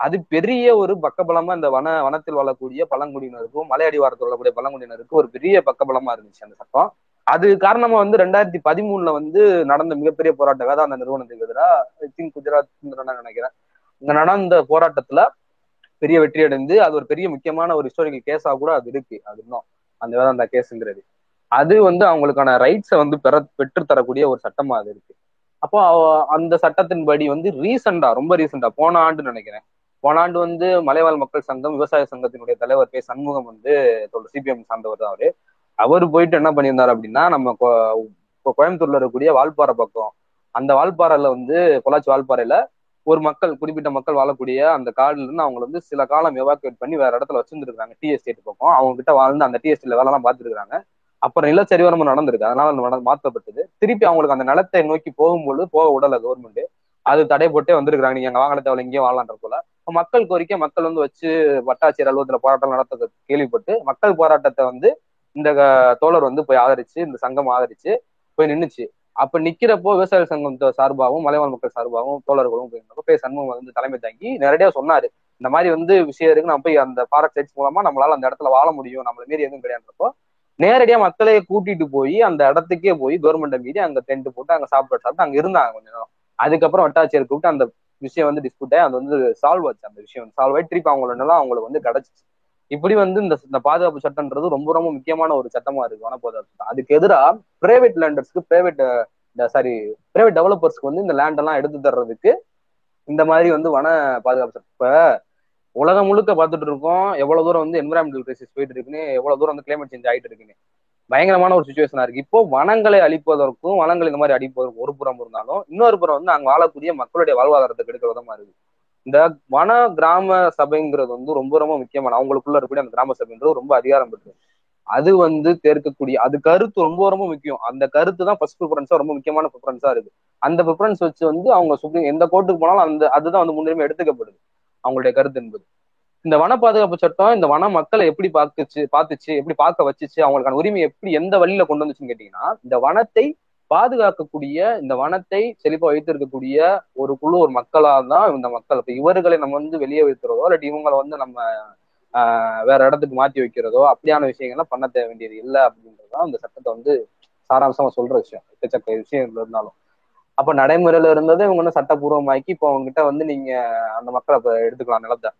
அது பெரிய ஒரு பக்கபலமா இந்த வன வனத்தில் வாழக்கூடிய பழங்குடியினருக்கும் மலையடிவாரத்தில் வாழக்கூடிய பழங்குடியினருக்கும் ஒரு பெரிய பக்கபலமா இருந்துச்சு அந்த சட்டம். அது காரணமா வந்து ரெண்டாயிரத்தி பதிமூணுல வந்து நடந்த மிகப்பெரிய போராட்டம் வேதாந்த நிறுவனத்துக்கு எதிராக ஐ திங்க் குஜராத் நினைக்கிறேன். இந்த நடந்த போராட்டத்துல பெரிய வெற்றி அடைந்து அது ஒரு பெரிய முக்கியமான ஒரு ஹிஸ்டாரிக்கல் கேஸா கூட அது இருக்கு. அது இன்னும் அந்த வேதாந்தா கேஸுங்கிறது அது வந்து அவங்களுக்கான ரைட்ஸை வந்து பெற பெற்று தரக்கூடிய ஒரு சட்டமா அது இருக்கு. அப்போ அந்த சட்டத்தின்படி வந்து ரீசெண்டா ரொம்ப ரீசெண்டா போன ஆண்டு நினைக்கிறேன். போன ஆண்டு வந்து மலைவாழ் மக்கள் சங்கம் விவசாய சங்கத்தினுடைய தலைவர் பே சண்முகம் வந்து சிபிஎம் சார்ந்தவர் தான் அவரு. அவர் போயிட்டு என்ன பண்ணியிருந்தாரு அப்படின்னா நம்ம கோயம்புத்தூர்ல இருக்கக்கூடிய வால்பாறை பக்கம் அந்த வால்பாறையில வந்து பொள்ளாச்சி வால்பாறையில ஒரு மக்கள் குறிப்பிட்ட மக்கள் வாழக்கூடிய அந்த காடுல இருந்து அவங்களை வந்து சில காலம் எவாக்குவேட் பண்ணி வேற இடத்துல வச்சிருந்துருக்காங்க டி எஸ்டேட் பக்கம். அவங்க கிட்ட வாழ்ந்து அந்த டி எஸ்டேட்ல வேலை எல்லாம் பார்த்துருக்காங்க அப்புறம் நிலச்சரிவு நம்ம நடந்திருக்கு. அதனால மாற்றப்பட்டது. திருப்பி அவங்களுக்கு அந்த நிலத்தை நோக்கி போகும்போது போக விடல கவர்மெண்ட் அது தடை போட்டே வந்திருக்காங்க நீங்க அங்க வாங்கின தேவை வாழலான்ற போல மக்கள் கோரிக்கை மக்கள் வந்து வச்சு வட்டாட்சியர் அலுவலகத்துல போராட்டம் நடத்த கேள்விப்பட்டு மக்கள் போராட்டத்தை வந்து இந்த தோழர் வந்து போய் ஆதரிச்சு இந்த சங்கம் ஆதரிச்சு போய் நின்றுச்சு அப்ப நிக்கிறப்போ விவசாய சங்கம் த- சார்பாகவும் மலைவாழ் மக்கள் சார்பாகவும் தோழர்களும் போயிருந்தப்போ போய் சண்முகம் வந்து தலைமை தாங்கி நேரடியா சொன்னாரு. இந்த மாதிரி வந்து விஷயம் இருக்கு நம்ம போய் அந்த பாரட் சைட்ஸ் மூலமா நம்மளால அந்த இடத்துல வாழ முடியும் நம்மள மீறி எதுவும் கிடையாதுன்றப்போ நேரடியா மக்களையே கூட்டிட்டு போய் அந்த இடத்துக்கே போய் கவர்மெண்ட்டை மீறி அங்க டென்ட் போட்டு அங்க சாப்பிட்டு சாப்பிட்டு அங்க இருந்தாங்க கொஞ்ச நேரம் அதுக்கப்புறம் வட்டாட்சியர் கூப்பிட்டு அந்த விஷயம் வந்து டிஸ்பியூட் ஆகி அது வந்து சால்வ் ஆச்சு. அந்த விஷயம் சால்வ் ஆகி திருப்பி அவங்களோட நிலம் அவங்களுக்கு வந்து கிடைச்சிச்சு. இப்படி வந்து இந்த இந்த பாதுகாப்பு சட்டம்ன்றது ரொம்ப ரொம்ப முக்கியமான ஒரு சட்டமா இருக்கு வன சட்டம் அதுக்கு எதிராக பிரைவேட் லேண்டர்ஸ்க்கு பிரைவேட் சாரி பிரைவேட் டெவலப்பர்ஸ்க்கு வந்து இந்த லேண்ட் எல்லாம் எடுத்து தர்றதுக்கு இந்த மாதிரி வந்து வன பாதுகாப்பு சட்டம் இப்ப உலகம் முழுக்க பார்த்துட்டு இருக்கோம் எவ்வளவு தூரம் வந்து என்விரான்மெண்டல் கிரைசிஸ் போயிட்டு இருக்குன்னு எவ்வளவு தூரம் வந்து கிளைமேட் சேஞ்ச் ஆயிட்டு இருக்குன்னு. பயங்கரமான ஒரு சுச்சுவேஷனா இருக்கு. இப்போ வனங்களை அழிப்பதற்கும் வனங்கள் இந்த மாதிரி அழிப்பதற்கும் ஒரு புறம் இருந்தாலும் இன்னொரு புறம் வந்து அங்க வாழக்கூடிய மக்களுடைய வாழ்வாதாரத்தை கெடுக்கிற விதமா இருக்கு. இந்த வன கிராம சபைங்கிறது வந்து ரொம்ப ரொம்ப முக்கியமான அவங்களுக்குள்ள இருக்கக்கூடிய அந்த கிராம சபைன்றது ரொம்ப அதிகாரம் பெற்று அது வந்து தேர்க்கக்கூடிய அது கருத்து ரொம்ப ரொம்ப முக்கியம். அந்த கருத்து தான் ஃபர்ஸ்ட் ப்ரிஃபரன்ஸா ரொம்ப முக்கியமான ப்ரிஃபரன்ஸா இருக்கு. அந்த ப்ரிஃபரன்ஸ் வச்சு வந்து அவங்க சுப்ரீம் எந்த கோர்ட்டுக்கு போனாலும் அந்த அதுதான் வந்து முன்னுரிமை எடுத்துக்கப்படுது அவங்களுடைய கருத்து என்பது. இந்த வன பாதுகாப்பு சட்டம் இந்த வன மக்களை எப்படி பார்த்துச்சு பார்த்துச்சு எப்படி பார்க்க வச்சுச்சு அவங்களுக்கான உரிமை எப்படி எந்த வழியில கொண்டு வந்துச்சுன்னு கேட்டீங்கன்னா இந்த வனத்தை பாதுகாக்கக்கூடிய இந்த வனத்தை செழிப்பா வைத்திருக்கக்கூடிய ஒரு குழு ஒரு மக்களா தான் இந்த மக்கள். இப்ப இவர்களை நம்ம வந்து வெளியே வைக்கிறதோ இல்லாட்டி இவங்களை வந்து நம்ம ஆஹ் வேற இடத்துக்கு மாத்தி வைக்கிறதோ அப்படியான விஷயங்கள்லாம் பண்ண தேவை வேண்டியது இல்லை அப்படின்றதுதான் இந்த சட்டத்தை வந்து சாராம்சமா சொல்ற விஷயம். எக்கச்சக்க விஷயம் இருந்தாலும். அப்ப நடைமுறையில இருந்தது இவங்க வந்து சட்டப்பூர்வமாக்கி இப்போ அவங்க கிட்ட வந்து நீங்க அந்த மக்களை இப்ப எடுத்துக்கலாம் நிலத்தை.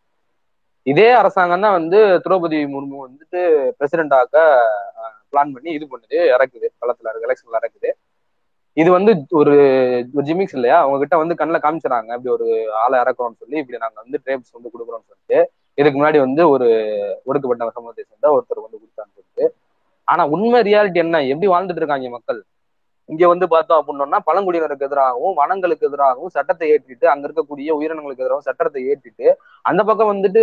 இதே அரசாங்கம் தான் வந்து திரௌபதி முர்மு வந்துட்டு பிரசிடென்ட் ஆக்க பிளான் பண்ணி இது பண்ணுது இறக்குது. களத்துல இருக்கு எலெக்ஷன்ல இறக்குது. இது வந்து ஒரு ஒரு ஜிமிக்ஸ் இல்லையா? அவங்க கிட்ட வந்து கண்ணில் காமிச்சிடறாங்க இப்படி ஒரு ஆளை இறக்குறோம்னு சொல்லி இப்படி நாங்க வந்து ட்ரேப்ஸ் வந்து கொடுக்குறோம்னு சொல்லிட்டு இதுக்கு முன்னாடி வந்து ஒரு ஒடுக்கப்பட்ட சமூகத்தை சேர்ந்த ஒருத்தர் வந்து கொடுத்தான்னு சொல்லிட்டு. ஆனா உண்மை ரியாலிட்டி என்ன? எப்படி வாழ்ந்துட்டு இருக்காங்க மக்கள்? இங்க வந்து பார்த்தோம் அப்படின்னோம்னா பழங்குடியினருக்கு எதிராகவும் வனங்களுக்கு எதிராகவும் சட்டத்தை ஏற்றிட்டு அங்க இருக்கக்கூடிய உயிரினங்களுக்கு எதிராகவும் சட்டத்தை ஏற்றிட்டு அந்த பக்கம் வந்துட்டு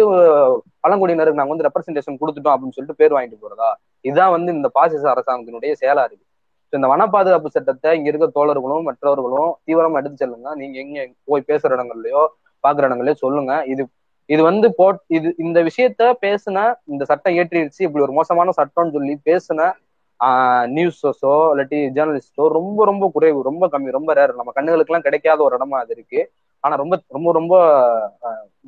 பழங்குடியினருக்கு நாங்க வந்து ரெப்ரசன்டேஷன் கொடுத்துட்டோம் அப்படின்னு சொல்லிட்டு பேர் வாங்கிட்டு போறதா? இதுதான் வந்து இந்த பாசிச அரசாங்கத்தினுடைய செயலா இருக்கு. இந்த வன பாதுகாப்பு சட்டத்தை இங்க இருக்க தோழர்களும் மற்றவர்களும் தீவிரமா எடுத்து செல்லுங்க. நீங்க எங்க போய் பேசுற இடங்கள்லயோ பாக்குற இடங்கள்லயோ சொல்லுங்க. இது இது வந்து போட் இது இந்த விஷயத்த பேசுன இந்த சட்டம் ஏற்றிடுச்சு இப்படி ஒரு மோசமான சட்டம்னு சொல்லி பேசுன நியூஸஸோ இல்லாட்டி ஜேர்னலிஸ்டோ ரொம்ப ரொம்ப குறைவு ரொம்ப கம்மி ரொம்ப ரேர் நம்ம கண்ணுகளுக்கு எல்லாம் கிடைக்காத ஒரு இடமா அது இருக்கு. ஆனா ரொம்ப ரொம்ப ரொம்ப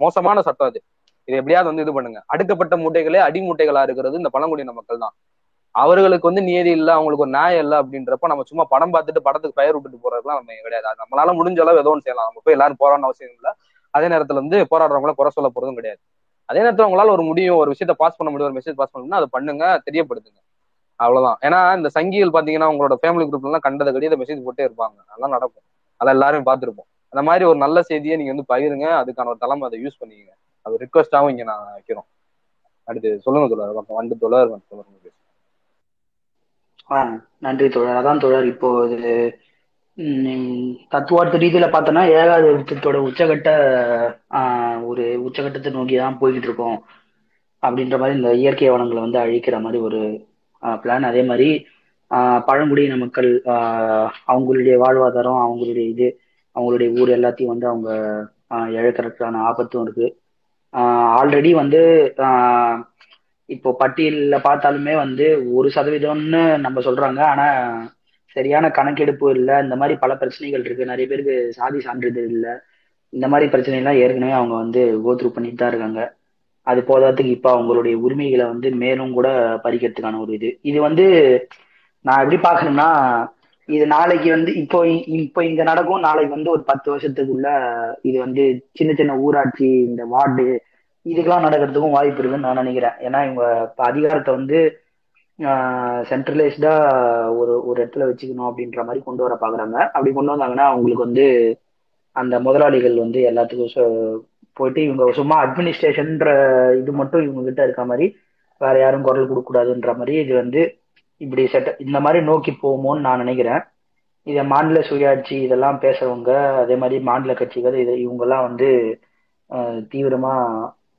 மோசமான சட்டம் அது. இது எப்படியாவது வந்து இது பண்ணுங்க. அடுக்கப்பட்ட மூட்டைகளே அடி மூட்டைகளா இருக்கிறது இந்த பழங்குடியின மக்கள் தான். அவர்களுக்கு வந்து நியதி இல்லை அவங்களுக்கு ஒரு நியாயம் இல்லை அப்படின்றப்ப நம்ம சும்மா படம் பார்த்துட்டு படத்துக்கு பெயர் விட்டுட்டு போறதுலாம் நம்ம கிடையாது. நம்மளால முடிஞ்ச அளவு ஏதோ ஒன்று செய்யலாம். நம்ம போய் எல்லாரும் போராடணும் அவசியம் இல்லை. அதே நேரத்துல வந்து போராடுறவங்கள குறை சொல்ல போறதும் கிடையாது. அதே நேரத்துல உங்களால ஒரு முடியும் ஒரு விஷயத்த பாஸ் பண்ண முடியும் ஒரு மெசேஜ் பாஸ் பண்ணணும்னா அதை பண்ணுங்க தெரியப்படுத்துங்க. அவ்வளவுதான். ஏன்னா இந்த சங்கிகள் பாத்தீங்கன்னா உங்களோட ஃபேமிலி குரூப்ல எல்லாம் கண்டதை கடி மெசேஜ் போட்டே இருப்பாங்க. அதெல்லாம் நடக்கும். அதை எல்லாரும் பார்த்திருப்போம். அந்த மாதிரி ஒரு நல்ல செய்தியை நீங்க வந்து பகிருங்க. அதுக்கான ஒரு தலைமை அதை யூஸ் பண்ணிக்கங்க. அது ரிக்வஸ்டாவும் இங்க நான் வைக்கிறோம். அடுத்து சொல்லுங்க தோழர். வந்து தோழர். வந்து ஆ நன்றி தோழர். அதான் தோழர் இப்போ இது தத்துவார்த்த ரீதியில பார்த்தோன்னா ஏகாதிபத்தியத்தோட உச்சகட்ட ஆஹ் ஒரு உச்சகட்டத்தை நோக்கி தான் போய்கிட்டு இருக்கோம் அப்படின்ற மாதிரி இந்த இயற்கை வளங்களை வந்து அழிக்கிற மாதிரி ஒரு பிளான் அதே மாதிரி ஆஹ் பழங்குடியின மக்கள் ஆஹ் அவங்களுடைய வாழ்வாதாரம் அவங்களுடைய இது அவங்களுடைய ஊர் எல்லாத்தையும் வந்து அவங்க இழக்கிறதுக்கான ஆபத்தும் இருக்கு. ஆல்ரெடி வந்து இப்போ பட்டியலில் பார்த்தாலுமே வந்து ஒரு சதவீதம்னு நம்ம சொல்றாங்க. ஆனா சரியான கணக்கெடுப்பு இல்லை. இந்த மாதிரி பல பிரச்சனைகள் இருக்கு. நிறைய பேருக்கு சாதி சான்றிதழ் இல்லை. இந்த மாதிரி பிரச்சனை எல்லாம் ஏற்கனவே அவங்க வந்து கோத்ரூ பண்ணிட்டு தான் இருக்காங்க. அது போதாதுக்கு இப்போ அவங்களுடைய உரிமைகளை வந்து மேலும் கூட பறிக்கிறதுக்கான ஒரு இது. இது வந்து நான் எப்படி பார்க்கணும்னா இது நாளைக்கு வந்து இப்போ இப்போ இங்க நடக்கும். நாளைக்கு வந்து ஒரு பத்து வருஷத்துக்குள்ள இது வந்து சின்ன சின்ன ஊராட்சி இந்த வார்டு இதுக்கெல்லாம் நடக்கிறதுக்கும் வாய்ப்பு இருக்குன்னு நான் நினைக்கிறேன். ஏன்னா இவங்க இப்போ அதிகாரத்தை வந்து சென்ட்ரலைஸ்டா ஒரு ஒரு இடத்துல வச்சுக்கணும் அப்படின்ற மாதிரி கொண்டு வர பாக்குறாங்க. அப்படி கொண்டு வந்தாங்கன்னா அவங்களுக்கு வந்து அந்த முதலாளிகள் வந்து எல்லாத்துக்கும் சொ- போயிட்டு இவங்க சும்மா அட்மினிஸ்ட்ரேஷன்ற இது மட்டும் இவங்க கிட்ட இருக்க மாதிரி வேற யாரும் குரல் கொடுக்க கூடாதுன்ற மாதிரி இது வந்து இப்படி செட்ட இந்த மாதிரி நோக்கி போகுமோன்னு நான் நினைக்கிறேன். இதை மாநில சுயாட்சி இதெல்லாம் பேசுறவங்க அதே மாதிரி மாநில கட்சிகள் இதை இவங்கெல்லாம் வந்து தீவிரமா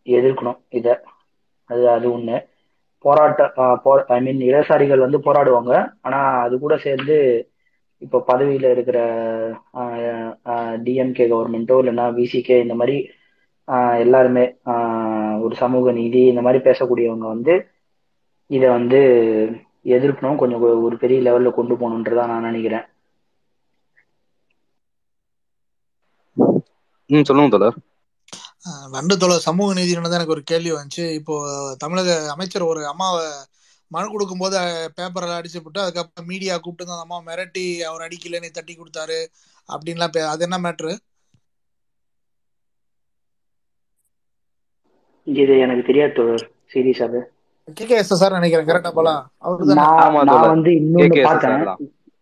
எதிர்க்கணும். இதை அது அது ஒண்ணு. போராட்ட ஐ மீன் இடதுசாரிகள் வந்து போராடுவாங்க. ஆனா அது கூட சேர்ந்து இப்போ பதவியில இருக்கிற டிஎம்கே கவர்மெண்ட்டோ இல்லைன்னா விசிகே இந்த மாதிரி எல்லாருமே ஒரு சமூக நீதி இந்த மாதிரி பேசக்கூடியவங்க வந்து இதை வந்து எதிர்க்கணும். கொஞ்சம் ஒரு- பெரிய லெவல்ல கொண்டு போகணுன்றதா நான் நினைக்கிறேன். ம் சொல்லுங்க தோழர். நண்டு தோழர் சமூக நீதினு தான் எனக்கு ஒரு கேள்வி வந்துச்சு. இப்போ தமிழக அமைச்சர் ஒரு அம்மாவை மனு கொடுக்கும்போது பேப்பரில் அடிச்சு போட்டு அதுக்கப்புறம் மீடியா கூப்பிட்டு வந்து அந்த அம்மா மிரட்டி அவர் அடிக்கல நீ தட்டி கொடுத்தாரு அப்படின்லாம் அது என்ன மேட்ரு இது எனக்கு தெரியாது தோழர் சீரியஸாவே கே கே எஸ் சார் நினைக்கிறேன் கரெக்டா போலாம். அவரு நான் வந்து இன்னொன்னு பார்த்தேன்.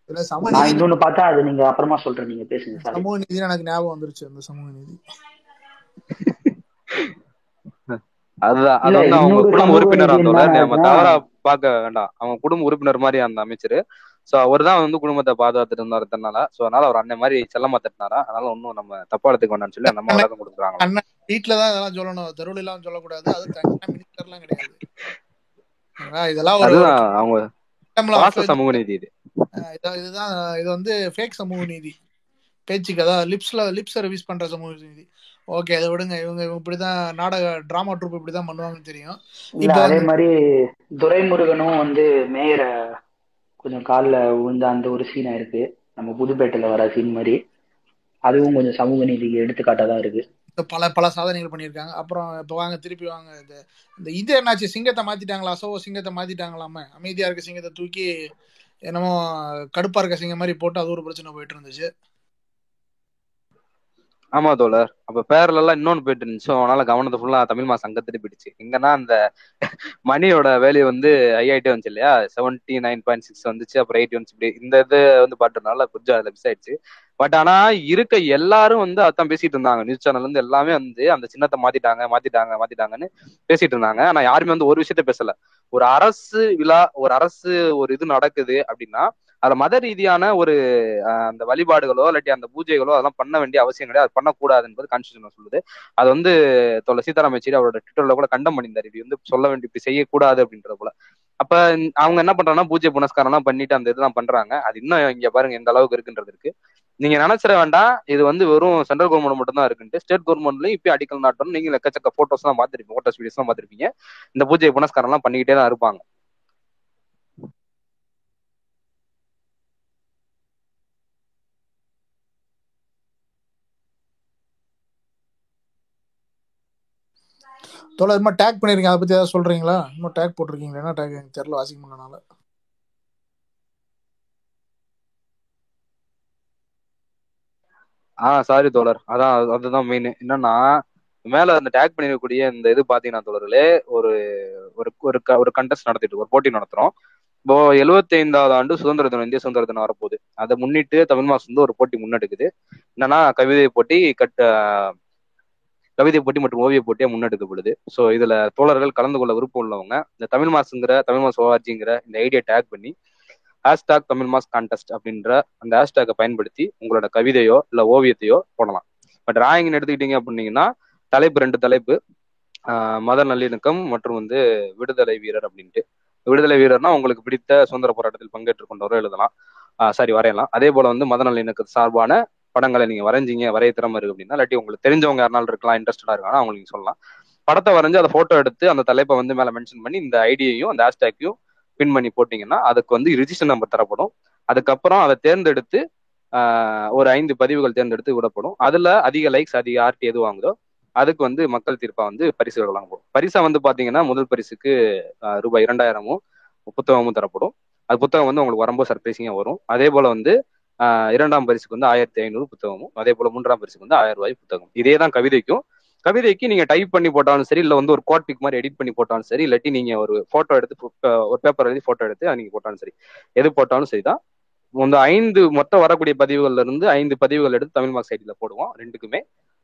நான் நீதி இன்னொன்னு பார்த்தேன் அது நீங்க அப்புறமா சொல்றேன் நீங்க பேசுங்க சாரி. சமூக நீதினு எனக்கு ஞாபகம் வந்துருச்சு அந்த சமூக நீதி. அதுதான் அது வந்து அவங்க குடும்ப உறுப்பினர் நீதி தோழர் நம்ம தவறா பார்க்க வேண்டாம். அவங்க குடும்ப உறுப்பினர் மாதிரி அந்த அமைச்சர். சோ அவர் தான் வந்து குடும்பத்தை பாதுகாத்துட்டு இருந்தாருனால சோ அதனால அவர் அண்ணன் மாதிரி செல்லமா தட்டினாரா? அதனால ஒன்னும் நம்ம தப்பா எடுத்துக்க வேண்டாம்னு சொல்லி அந்த அம்மா விளக்கம் கொடுக்குறாங்களா? அண்ணன் வீட்டுல தான் இதெல்லாம் சொல்லணும். தெருவுல எல்லாம் சொல்லக்கூடாது. அது தனியா மினிஸ்டர்லாம் கிடையாது? இதெல்லாம் அதுதான் அவங்க offense. சமூக நீதி இது. இதுதான் இது வந்து ஃபேக் சமூக நீதி. பேச்சுக்கு அதாவது லிப்ஸ்ல லிப் சர்வீஸ் பண்ற சமூக நீதி. ஓகே அதை விடுங்க. இவங்க இவங்க இப்படிதான் நாடக டிராமா ட்ரூப் இப்படிதான் பண்ணுவாங்கன்னு தெரியும். இப்போ அதே மாதிரி துரைமுருகனும் வந்து மேயரை கொஞ்சம் காலில் விழுந்த அந்த ஒரு சீனா இருக்கு. நம்ம புதுப்பேட்டையில வர சீன் மாதிரி. அதுவும் கொஞ்சம் சமூக நீதிக்கு எடுத்துக்காட்டா தான் இருக்கு பல பல சாதனைகள் பண்ணியிருக்காங்க. அப்புறம் இப்போ வாங்க திருப்பி வாங்க. இந்த இந்த இது என்னாச்சு? சிங்கத்தை மாத்திட்டாங்களா? அசோவ சிங்கத்தை மாத்திட்டாங்களாமே. அமைதியா இருக்க சிங்கத்தை தூக்கி என்னமோ கடுப்பா இருக்க சிங்கம் மாதிரி போட்டு அது ஒரு பிரச்சனை போயிட்டு இருந்துச்சு. ஆமா தோழர். அப்ப பேர்ல எல்லாம் இன்னொன்னு போயிட்டு இருந்துச்சு. அதனால கவனத்தை ஃபுல்லா தமிழ் மாசம் அங்கத்துட்டு போயிடுச்சு எங்கன்னா அந்த மணியோட வேல்யூ வந்து ஐஆயிட்டே வந்துச்சு இல்லையா? செவன்டி நைன் பாயிண்ட் சிக்ஸ் வந்துச்சு. அப்புறம் எயிட்டி வந்துச்சு. இப்படி இந்த இது வந்து பாட்டுனால கொஞ்சம் அதுல மிஸ் ஆயிடுச்சு. பட் ஆனா இருக்க எல்லாரும் வந்து அதான் பேசிட்டு இருந்தாங்க. நியூஸ் சேனல் இருந்து எல்லாமே வந்து அந்த சின்னத்தை மாத்திட்டாங்க மாத்திட்டாங்க மாத்திட்டாங்கன்னு பேசிட்டு இருந்தாங்க. ஆனா யாருமே வந்து ஒரு விஷயத்த பேசல. ஒரு அரசு விழா ஒரு அரசு ஒரு இது நடக்குது அப்படின்னா அதுல மத ரீதியான ஒரு அந்த வழிபாடுகளோ இல்லாட்டி அந்த பூஜைகளோ அதெல்லாம் பண்ண வேண்டிய அவசியம் கிடையாது. அது பண்ணக்கூடாது என்பது கான்ஸ்டியூஷன் சொல்லுது. அது வந்து தொலை சீதாராம் யெச்சூரி அவரோட ட்விட்டர்ல கூட கண்டம் பண்ணியிருந்தார். இது வந்து சொல்ல வேண்டிய இப்படி செய்யக்கூடாது அப்படின்றது போல. அப்ப அவங்க என்ன பண்றாங்கன்னா பூஜை புனஸ்காரம் எல்லாம் பண்ணிட்டு அந்த இதெல்லாம் பண்றாங்க. அது இன்னும் இங்க பாருங்க எந்த அளவுக்கு இருக்குன்றது இருக்கு. நீங்க நினைச்சிட வேண்டாம். இது வந்து வெறும் சென்ட்ரல் கவர்மெண்ட் மட்டும் தான் இருக்குன்ட்டு ஸ்டேட் கவர்மெண்ட்லயும் இப்பயும் அடிக்கல் நாட்டணும் நீங்க எக்கச்சக்க போட்டோஸ் எல்லாம் பார்த்திருப்பீங்க போட்டோஸ் வீடியோஸ் எல்லாம் பார்த்திருப்பீங்க. இந்த பூஜை புனஸ்காரம் எல்லாம் பண்ணிக்கிட்டே தான் இருப்பாங்க. தோழர் இது டேக் பண்ணிருக்கீங்க. அதை பத்தி ஏதாவது சொல்றீங்களா? இன்னும் டேக் போட்டிருக்கீங்களா? என்ன டேக் எனக்கு தெரியல வாசிக்க முடியலனால. ஆஹ் சாரி தோழர். அதான் அதுதான் மெயின் என்னன்னா மேல அந்த டேக் பண்ணிருக்கக்கூடிய இந்த இது பாத்தீங்கன்னா தோழர்களே ஒரு ஒரு ஒரு க- ஒரு கண்டெஸ்ட் நடத்திட்டு ஒரு போட்டி நடத்துறோம். இப்போ 75வது ஆண்டு சுதந்திர தினம் இந்திய சுதந்திர தினம் வரப்போகுது. அதை முன்னிட்டு தமிழ் மாசம் வந்து ஒரு போட்டி முன்னெடுக்குது. என்னன்னா கவிதை போட்டி கட்ட கவிதை போட்டி மற்றும் ஓவிய போட்டியா முன்னெடுக்கப்படுது ஸோ இதுல தோழர்கள் கலந்து கொள்ள விருப்பம் உள்ளவங்க இந்த தமிழ் மாசுங்கிற தமிழ் மாஸ் ஓஆர்ஜிங்கிற இந்த ஐடியா டேக் பண்ணி ஹேஷ்டாக் தமிழ் மாஸ் கான்டெஸ்ட் அப்படின்ற அந்த ஹேஷ்டாக பயன்படுத்தி உங்களோட கவிதையோ இல்ல ஓவியத்தையோ போடலாம். பட் டிராயிங்னு எடுத்துக்கிட்டீங்க அப்படின்னீங்கன்னா தலைப்பு ரெண்டு தலைப்பு மத நல்லிணக்கம் மற்றும் வந்து விடுதலை வீரர் அப்படின்ட்டு. விடுதலை வீரர்னா உங்களுக்கு பிடித்த சுதந்திர போராட்டத்தில் பங்கேற்று கொண்டவரோ எழுதலாம். சாரி வரையலாம். அதே போல வந்து மத நல்லிணக்க சார்பான படங்களை நீங்க வரைஞ்சீங்க வரைய திறமை இருக்கு அப்படின்னா இல்லாட்டி உங்களுக்கு தெரிஞ்சவங்க யாருனாலும் இருக்கலாம் இன்ட்ரெஸ்டடா இருக்காங்கன்னா அவங்களுக்கு நீங்க சொல்லலாம். படத்தை வரைஞ்சு அதை போட்டோ எடுத்து அந்த தலைப்பை வந்து மேல மென்ஷன் பண்ணி இந்த ஐடியையும் அந்த ஹேஷ்டேக்கையும் பின் பண்ணி போட்டீங்கன்னா அதுக்கு வந்து ரிஜிஸ்டர் நம்பர் தரப்படும். அதுக்கப்புறம் அதை தேர்ந்தெடுத்து ஒரு ஐந்து பதிவுகள் தேர்ந்தெடுத்து விடப்படும். அதுல அதிக லைக்ஸ் அதிக ஆர்டி எது வாங்குதோ அதுக்கு வந்து மக்கள் தீர்ப்பா வந்து பரிசுகள் வழங்கப்படும். பரிசா வந்து பாத்தீங்கன்னா முதல் பரிசுக்கு ரூபாய் இரண்டாயிரமும் புத்தகமும் தரப்படும். அது புத்தகம் வந்து உங்களுக்கு வரும்போது சர்ப்ரைசிங்கா வரும். அதே போல வந்து இரண்டாம் பரிசுக்கு வந்து ஆயிரத்தி ஐநூறு புத்தகமும் அதே போல மூன்றாம் பரிசுக்கு வந்து ஆயிரம் ரூபாய் புத்தகம் இதே தான் கவிதைக்கும். கவிதைக்கு நீங்க டைப் பண்ணி போட்டாலும் சரி இல்ல வந்து ஒரு கோட் பிக் மாதிரி எடிட் பண்ணி போட்டாலும் சரி இல்லாட்டி நீங்க ஒரு போட்டோ எடுத்து ஒரு பேப்பர் எழுதி போட்டோ எடுத்து நீங்க போட்டாலும் சரி. எது போட்டாலும் சரிதான் இந்த ஐந்து மொத்தம் வரக்கூடிய பதிவுகள்ல இருந்து ஐந்து பதிவுகள் எடுத்து தமிழ் மார்க் சைட்ல போடுவோம் ரெண்டுக்குமே.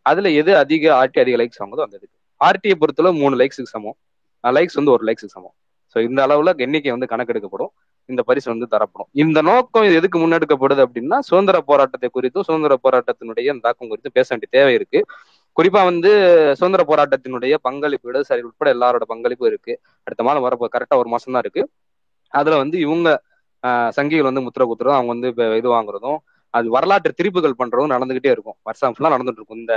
அதுல எது அதிக ஆர்டி அதிக லைக்ஸ் வாங்குதோ அந்த இதுக்கு. ஆர்டியை பொறுத்தளவு மூணு லைக்ஸுக்கு சமம். லைக்ஸ் வந்து ஒரு லைக்ஸுக்கு சமம். ஸோ இந்த அளவுல எண்ணிக்கை வந்து கணக்கெடுக்கப்படும். இந்த பரிசு வந்து தரப்படும். இந்த நோக்கம் இது எதுக்கு முன்னெடுக்கப்படுது அப்படின்னா சுதந்திர போராட்டத்தை குறித்தும் சுதந்திர போராட்டத்தினுடைய தாக்கம் குறித்தும் பேச வேண்டிய தேவை இருக்கு. குறிப்பா வந்து சுதந்திர போராட்டத்தினுடைய பங்களிப்பு இடதுசாரி உட்பட எல்லாரோட பங்களிப்பு இருக்கு. அடுத்த மாதம் வரப்போ கரெக்டா ஒரு மாசம் தான் இருக்கு. அதுல வந்து இவங்க ஆஹ் சங்கிகள் வந்து முத்திர குத்துறதும் அவங்க வந்து இது வாங்குறதும் அது வரலாற்று திருப்புகள் பண்றதும் நடந்துகிட்டே இருக்கும். வருஷம் ஃபுல்லா நடந்துட்டு இருக்கும். இந்த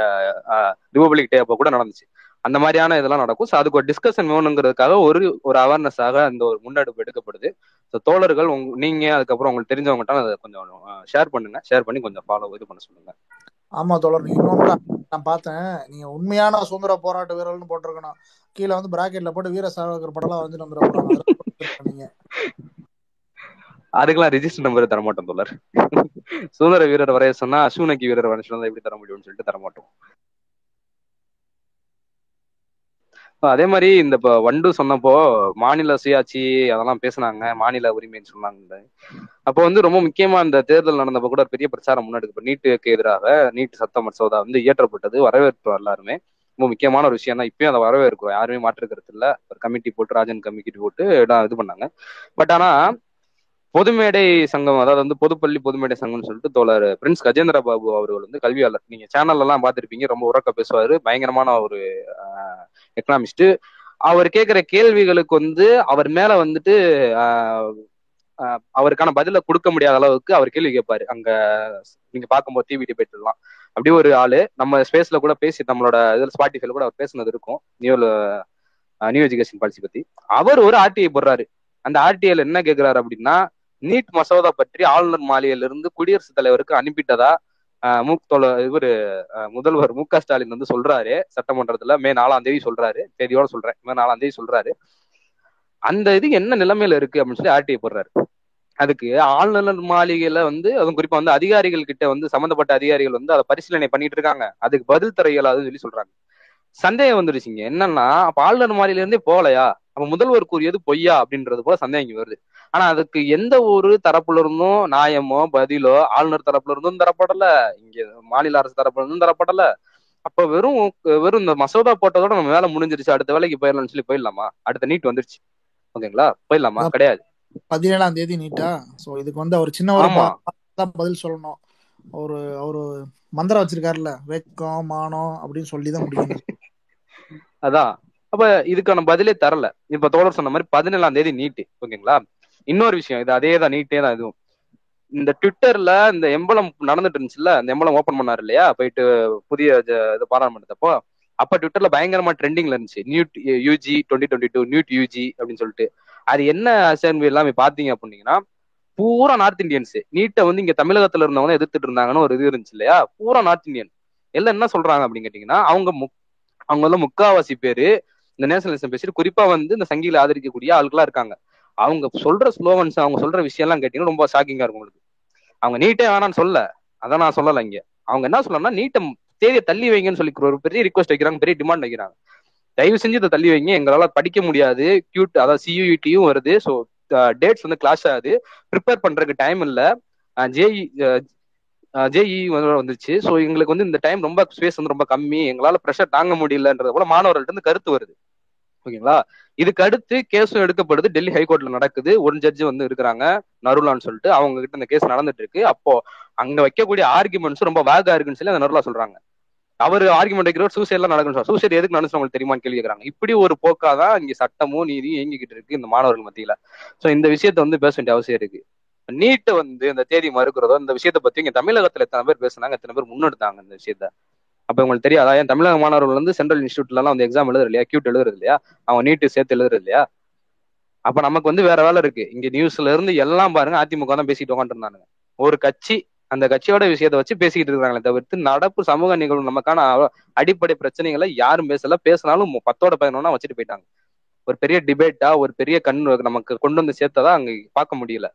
ரிபப்ளிக் டே அப்போ கூட நடந்துச்சு. அந்த மாதிரியான இதெல்லாம் நடக்கும். ஸோ அதுக்கு ஒரு டிஸ்கஷன் வேணுங்கிறதுக்காக ஒரு ஒரு அவேர்னஸாக அந்த ஒரு முன்னெடுப்பு எடுக்கப்படுது. ஸோ தோழர்கள் உங்க நீங்க அதுக்கப்புறம் உங்களுக்கு தெரிஞ்சவங்ககிட்ட அதை கொஞ்சம் ஷேர் பண்ணுங்க. ஷேர் பண்ணி கொஞ்சம் ஃபாலோ இது பண்ண சொல்லுங்க. ஆமா தோழர் நீங்க இன்னொன்னு நான் பார்த்தேன். நீங்க உண்மையான சுதந்திர போராட்ட வீரர்கள்னு போட்டிருக்கணும். கீழே வந்து பிராக்கெட்ல போட்டு வீர சாவகர் படம்லாம் வந்து நீங்க. அதுக்கெல்லாம் ரெஜிஸ்டர் நம்பர் தர மாட்டோம் தோழர். சுதந்திர வீரர் வரைய சொன்னா அசூனக்கி வீரர் வரைய சொன்னா எப்படி தர முடியும்னு சொல்லிட்டு தர மாட்டோம். அதே மாதிரி இந்த இப்போ வண்டு சொன்னப்போ மாநில சுயாட்சி அதெல்லாம் பேசுனாங்க மாநில உரிமைன்னு சொன்னாங்க அப்போ வந்து ரொம்ப முக்கியமா இந்த தேர்தல் நடந்தப்போ கூட ஒரு பெரிய பிரச்சாரம் முன்னெடுக்க நீட்டுக்கு எதிராக நீட் சத்த மசோதா வந்து இயற்றப்பட்டது வரவேற்பு எல்லாருமே. ரொம்ப முக்கியமான ஒரு விஷயம் தான் இப்பயும் அதை வரவேற்கிறோம் யாருமே மாற்றிருக்கிறது இல்ல. ஒரு கமிட்டி போட்டு ராஜன் கமிட்டி போட்டு இது பண்ணாங்க. பட் ஆனா பொதுமேடை சங்கம் அதாவது வந்து பொதுப்பள்ளி பொதுமேடை சங்கம்னு சொல்லிட்டு தோழர் பிரின்ஸ் கஜேந்திர பாபு அவர்கள் வந்து கல்வியாளர். நீங்க சேனல்ல எல்லாம் பாத்திருப்பீங்க ரொம்ப உறக்க பேசுவாரு. பயங்கரமான ஒரு எக்கனாமிஸ்ட் அவர் கேட்கிற கேள்விகளுக்கு வந்து அவர் மேல வந்துட்டு அவருக்கான பதில கொடுக்க முடியாத அளவுக்கு அவர் கேள்வி கேட்பாரு. அங்க நீங்க பார்க்கும்போது டிவி டிபேட் எல்லாம். அப்படி ஒரு ஆளு. நம்ம ஸ்பேஸ்ல கூட பேசி நம்மளோட இதில் ஸ்பாட்டிஃபைல கூட அவர் பேசுனது இருக்கும். நியூ நியூ எஜுகேஷன் பாலிசி பத்தி. அவர் ஒரு ஆர்டிஐ போடுறாரு. அந்த ஆர்டிஐல என்ன கேட்கிறாரு அப்படின்னா நீட் மசோதா பற்றி ஆளுநர் மாளிகையில இருந்து குடியரசுத் தலைவருக்கு அனுப்பிட்டதா மு இவர் முதல்வர் மு க. ஸ்டாலின் வந்து சொல்றாரு. சட்டமன்றத்துல மே நாலாம் தேதி சொல்றாரு. தேதியோட சொல்றேன். மே நாலாம் தேதி சொல்றாரு. அந்த இது என்ன நிலைமையில இருக்கு அப்படின்னு சொல்லி ஆர்டிஐ போடுறாரு. அதுக்கு ஆளுநர் மாளிகையில வந்து அதுவும் குறிப்பா வந்து அதிகாரிகள் கிட்ட வந்து சம்பந்தப்பட்ட அதிகாரிகள் வந்து அதை பரிசீலனை பண்ணிட்டு இருக்காங்க. அதுக்கு பதில் தர இயலாதுன்னு சொல்லி சொல்றாங்க. சந்தேகம் வந்துருச்சுங்க என்னன்னா அப்ப ஆளுநர் மாளிகையில இருந்தே போகலையா? அப்ப முதல்வர் கூறியது பொய்யா அப்படின்றது போல சந்தேகம் இங்க வருது. ஆனா அதுக்கு எந்த ஒரு தரப்புல இருந்தும் நியாயமோ பதிலோ ஆளுநர் தரப்புல இருந்தும் தரப்படல. இங்க மாநில அரசு தரப்புல இருந்தும் தரப்படல. அப்ப வெறும் வெறும் இந்த மசோதா போட்டதோட நம்ம வேலை முடிஞ்சிருச்சு. அடுத்த வேலைக்கு போயிடலாம்னு சொல்லி போயிடலாமா? அடுத்த நீட் வந்துருச்சு. ஓகேங்களா? போயிடலாமா? கிடையாது. பதினேழாம் தேதி நீட்டா? சோ இதுக்கு வந்து அவர் சின்ன ஒரு பதில் சொல்லணும். ஒரு ஒரு மந்திரம் வச்சிருக்காருல்ல. வெக்கம் மானம் அப்படின்னு சொல்லிதான் முடியும் அதான். அப்ப இதுக்கான பதிலே தரல. இப்ப தோழர் சொன்ன மாதிரி பதினேழாம் தேதி நீட்டு ஓகேங்களா? இன்னொரு விஷயம் இது அதே தான் நீட்டே தான் இதுவும். இந்த ட்விட்டர்ல இந்த எம்பளம் நடந்துட்டு இருந்துச்சுல்ல இந்த எம்பளம் ஓபன் பண்ணாரு இல்லையா? போயிட்டு புதிய இது பாராளுமன்றத்தப்போ அப்ப ட்விட்டர்ல பயங்கரமா ட்ரெண்டிங்ல இருந்துச்சு. NEET UG twenty twenty two NEET UG அப்படின்னு சொல்லிட்டு. அது என்ன அசைன்மெண்ட் எல்லாமே பாத்தீங்க அப்படின்னீங்கன்னா பூரா நார்த் இந்தியன்ஸ் நீட்டை வந்து இங்க தமிழகத்துல இருந்தவங்க எதிர்த்துட்டு இருந்தாங்கன்னு ஒரு இது இருந்துச்சு இல்லையா? பூரா நார்த் இந்தியன் எல்லாம் என்ன சொல்றாங்க அப்படின்னு கேட்டீங்கன்னா அவங்க அவங்க வந்து முக்காவாசி பேரு இந்த நேஷனலிசம் பேசிட்டு குறிப்பா வந்து இந்த சங்கில ஆதரிக்கக்கூடிய ஆளுகளா இருக்காங்க. அவங்க சொல்ற ஸ்லோவன்ஸ் அவங்க சொல்ற விஷயம் எல்லாம் கேட்டீங்கன்னா ரொம்ப ஷாக்கிங்கா இருக்கும் உங்களுக்கு. அவங்க நீட்டே வேணாம்னு சொல்ல. அதான் நான் சொல்லல இங்க. அவங்க என்ன சொல்லணும்னா நீட்டை தேதியை தள்ளி வைங்கன்னு சொல்லி ஒரு பெரிய ரிக்வஸ்ட் வைக்கிறாங்க பெரிய டிமாண்ட் வைக்கிறாங்க. தயவு செஞ்சு இதை தள்ளி வைங்க. எங்களால படிக்க முடியாது. கியூட் அதாவது சியூஇடியும் வருது. ஸோ டேட்ஸ் uh, வந்து கிளாஷ் ஆகுது. ப்ரிப்பேர் பண்றதுக்கு டைம் இல்லை. ஜேஇ ஜேஇ வந்துச்சு ஸோ எங்களுக்கு வந்து இந்த டைம் ரொம்ப ஸ்பேஸ் வந்து ரொம்ப கம்மி. எங்களால ப்ரெஷர் தாங்க முடியலன்றது போல மாணவர்கள்ட்ட இருந்து கருத்து வருது. ஓகேங்களா? இதுக்கு அடுத்து கேஸும் எடுக்கப்படுது. டெல்லி ஹைகோர்ட்ல நடக்குது. ஒரு ஜட்ஜி வந்து இருக்கிறாங்க நருலான்னு சொல்லிட்டு. அவங்க கிட்ட இந்த கேஸ் நடந்துட்டு இருக்கு அப்போ அங்க வைக்கக்கூடிய ஆர்குமெண்ட்ஸ் ரொம்ப வேகா இருக்குன்னு சொல்லி அந்த நருலா சொல்றாங்க. அவர் ஆர்குமெண்ட் வைக்கிறவர் சூசைட் எல்லாம் நடக்கும் சூசைட் எதுக்கு நடந்துச்சு உங்களுக்கு தெரியுமான்னு கேள்வி கேட்கறாங்க. இப்படி ஒரு போக்காதான் இங்க சட்டமும் நீதியும் இயங்கிக்கிட்டு இருக்கு இந்த மாணவர்கள் மத்தியில. சோ இந்த விஷயத்த வந்து பேச வேண்டிய அவசியம் இருக்கு. நீட்டு வந்து இந்த தேதி மறுக்கிறதோ இந்த விஷயத்த பத்தி இங்க தமிழகத்துல எத்தனை பேர் பேசுனாங்க எத்தனை பேர் முன்னெடுத்தாங்க இந்த விஷயத்த? அப்ப உங்களுக்கு தெரியாதா. ஏன் தமிழக மாணவர்கள் வந்து சென்ட்ரல் இன்ஸ்டியூட்ல எல்லாம் வந்து எக்ஸாம் எழுதுறது இல்லையா கியூட் எழுதுறது இல்லையா அவங்க நீட்டு சேர்த்து எழுதுறது இல்லையா அப்ப நமக்கு வந்து வேற வேலை இருக்கு. இங்க நியூஸ்ல இருந்து எல்லாம் பாருங்க அதிமுக தான் பேசிட்டு உட்காந்துருந்தானுங்க ஒரு கட்சி அந்த கட்சியோட விஷயத்த வச்சு பேசிக்கிட்டு இருக்காங்களே தவிர்த்து நடப்பு சமூக நிகழ்வு நமக்கான அடிப்படை பிரச்சனைகளை யாரும் பேசல. பேசினாலும் பத்தோட பதினொன்னா வச்சுட்டு போயிட்டாங்க. ஒரு பெரிய டிபேட்டா ஒரு பெரிய கண் நமக்கு கொண்டு வந்து சேர்த்ததா அங்க பார்க்க முடியல.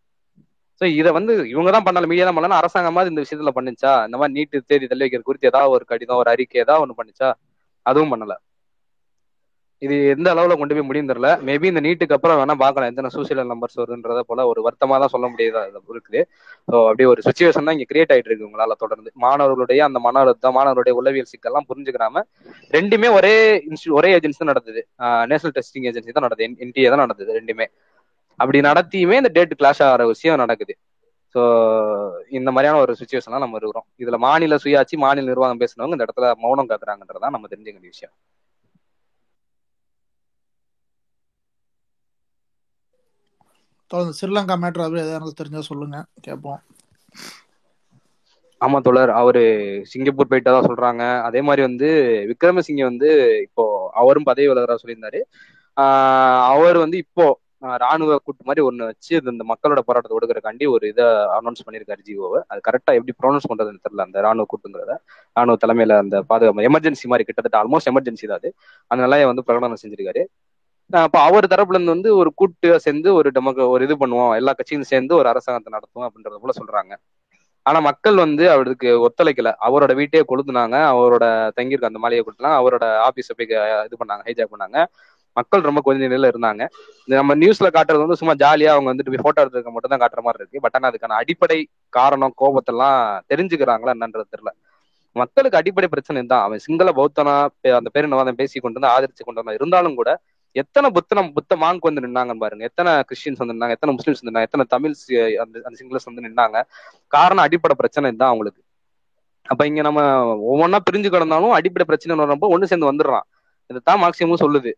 சோ இதை வந்து இவங்க தான் பண்ணல மீடியா தான் பண்ணலாம் அரசாங்கமாவது இந்த விஷயத்துல பண்ணுச்சா? இந்த மாதிரி நீட்டு தேதி தள்ளி வைக்கிற குறித்து ஏதாவது ஒரு கடிதம் ஒரு அறிக்கை ஏதாவது ஒண்ணு பண்ணுச்சா? அதுவும் பண்ணல. இது எந்த அளவுல கொண்டு போய் முடியும் தெரியல. மேபி இந்த நீட்டுக்கு அப்புறம் வேணா பார்க்கலாம். எத்தனை சூசியல் நம்பர்ஸ் வருதுன்றத போல ஒரு வருத்தமா தான் சொல்ல முடியாது? இருக்குது. ஸோ அப்படியே ஒரு சுச்சுவேஷன் தான் இங்க கிரியேட் ஆயிட்டு இருக்கு உங்களால தொடர்ந்து. மாணவர்களுடைய அந்த மன அழுத்தம் மாணவருடைய உளவியல் சிக்கல்லாம் புரிஞ்சுக்கிறாம ரெண்டுமே ஒரே இன்ஸ்டியூட் ஒரே ஏஜென்சி தான் நடந்தது. நேஷனல் டெஸ்டிங் ஏஜென்சி தான் நடந்தது. என்டிஏ தான் நடந்தது ரெண்டுமே. அப்படி நடத்தியுமே இந்த டேட் கிளாஷ் ஆகிற விஷயம் நடக்குது. ஸோ இந்த மாதிரியான ஒரு சுச்சுவேஷன்லாம் நம்ம இருக்கிறோம். இதுல மாநில சுயாட்சி மாநில நிர்வாகம் பேசுனவங்க இந்த இடத்துல மௌனம் காக்குறாங்கன்றதான் நம்ம தெரிஞ்சுக்க வேண்டிய விஷயம். தொடர்ந்து ஸ்ரீலங்கா மேட்ரு அது எதாவது தெரிஞ்சா சொல்லுங்க. கேட்போம். ஆமா தோழர் அவரு சிங்கப்பூர் போயிட்டதா சொல்றாங்க. அதே மாதிரி வந்து விக்ரமசிங்க வந்து இப்போ அவரும் பதவி விலகிறா சொல்லியிருந்தாரு. ஆஹ் அவர் வந்து இப்போ ராணுவ கூட்டு மாதிரி ஒன்று வச்சு இந்த மக்களோட போராட்டத்தை ஒடுக்கிறக்காண்டி ஒரு இதை அனௌன்ஸ் பண்ணியிருக்காரு ஜிஓவை. அது கரெக்டா எப்படி ப்ரொனவுன்ஸ் பண்ணுறதுன்னு தெரியல அந்த ராணுவ கூட்டுங்கிறத. ராணுவ தலைமையில அந்த பாதுகாப்பு எமர்ஜென்சி மாதிரி கிட்டத்தட்ட ஆல்மோஸ்ட் எமர்ஜென்சி தான் அது. அந்த நிலையை வந்து பிரகடனம் செஞ்சிருக்காரு. அப்போ அவர் தரப்புல இருந்து வந்து ஒரு கூட்டு சேர்ந்து ஒரு டெமோக்ர ஒரு இது பண்ணுவோம். எல்லா கட்சியும் சேர்ந்து ஒரு அரசாங்கத்தை நடத்துவோம் அப்படின்றத போல சொல்றாங்க. ஆனா மக்கள் வந்து அவருக்கு ஒத்துழைக்கல. அவரோட வீட்டையே கொளுத்துனாங்க. அவரோட தங்கியிருக்க அந்த மாலையை கொடுத்துலாம் அவரோட ஆபீஸை போய் இது பண்ணாங்க ஹைஜாக் பண்ணாங்க. மக்கள் ரொம்ப கொஞ்ச நிலையில இருந்தாங்க. நம்ம நியூஸ்ல காட்டுறது வந்து சும்மா ஜாலியா அவங்க வந்துட்டு போய் போட்டோ எடுத்துக்க மட்டும் தான் காட்டுற மாதிரி இருக்கு. பட் ஆனா அதுக்கான அடிப்படை காரணம் கோபத்தெல்லாம் தெரிஞ்சுக்கிறாங்களா என்னன்றது தெரியல. மக்களுக்கு அடிப்படை பிரச்சனை தான் அவன் சிங்கள பௌத்தனா பே- அந்த பேரினவாதம் பேசி கொண்டு வந்து ஆதரிச்சு கொண்டு வந்தான். இருந்தாலும் கூட எத்தனை புத்தனம் புத்த மாங்க் வந்து நின்னாங்க பாருங்க. எத்தனை கிறிஸ்டின்ஸ் வந்து நின்னாங்க எத்தனை முஸ்லிம்ஸ் வந்து நின்னாங்க எத்தனை தமிழ்ஸ் அந்த அந்த சிங்களஸ் வந்து நின்னாங்க. காரணம் அடிப்படை பிரச்சனை தான் அவங்களுக்கு. அப்ப இங்க நம்ம ஒவ்வொன்றா பிரிஞ்சு கிடந்தாலும் அடிப்படை பிரச்சனை வரும்போது ஒண்ணு சேர்ந்து வந்துடுறான். இதைத்தான் மார்க்சியமும் சொல்லுது.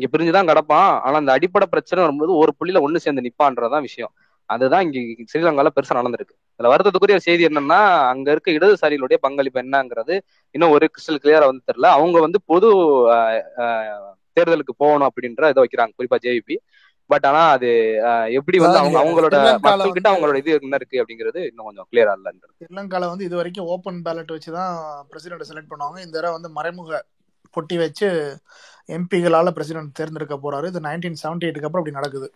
இங்க பிரிஞ்சுதான் கிடப்பான். ஆனா அந்த அடிப்படை பிரச்சனை வரும்போது ஒரு புள்ளியில ஒண்ணு சேர்ந்து நிப்பான்றதான் விஷயம். அதுதான் இங்க ஸ்ரீலங்கால பெருசா நடந்திருக்கு. இதுல வருத்தத்துக்குரிய செய்தி என்னன்னா அங்க இருக்க இடதுசாரிகளுடைய பங்களிப்பு என்னங்கிறது இன்னும் ஒரு கிறிஸ்டல் கிளியரா வந்து தெரியல. அவங்க வந்து பொது தேர்தலுக்கு போகணும் அப்படின்ற இதை வைக்கிறாங்க குறிப்பா ஜேவிபி பட் ஆனா அது எப்படி வந்து அவங்க அவங்களோட மக்கள் கிட்ட அவங்களோட இது என்ன இருக்கு அப்படிங்கிறது இன்னும் கொஞ்சம் கிளியரா இல்லைன்றது. ஸ்ரீலங்கால வந்து இது வரைக்கும் ஓப்பன் பேலட் வச்சு தான் பிரசிடென்ட் செலக்ட் பண்ணுவாங்க. இந்த தடவை வந்து மறைமுக பொட்டி வச்சு எம்பிகளால பிரசிடென்ட் தேர்ந்தெடுக்க போறாரு. இது நைன்டீன் செவன்டி எயிட்டுக்கு அப்புறம் அப்படி நடக்குது.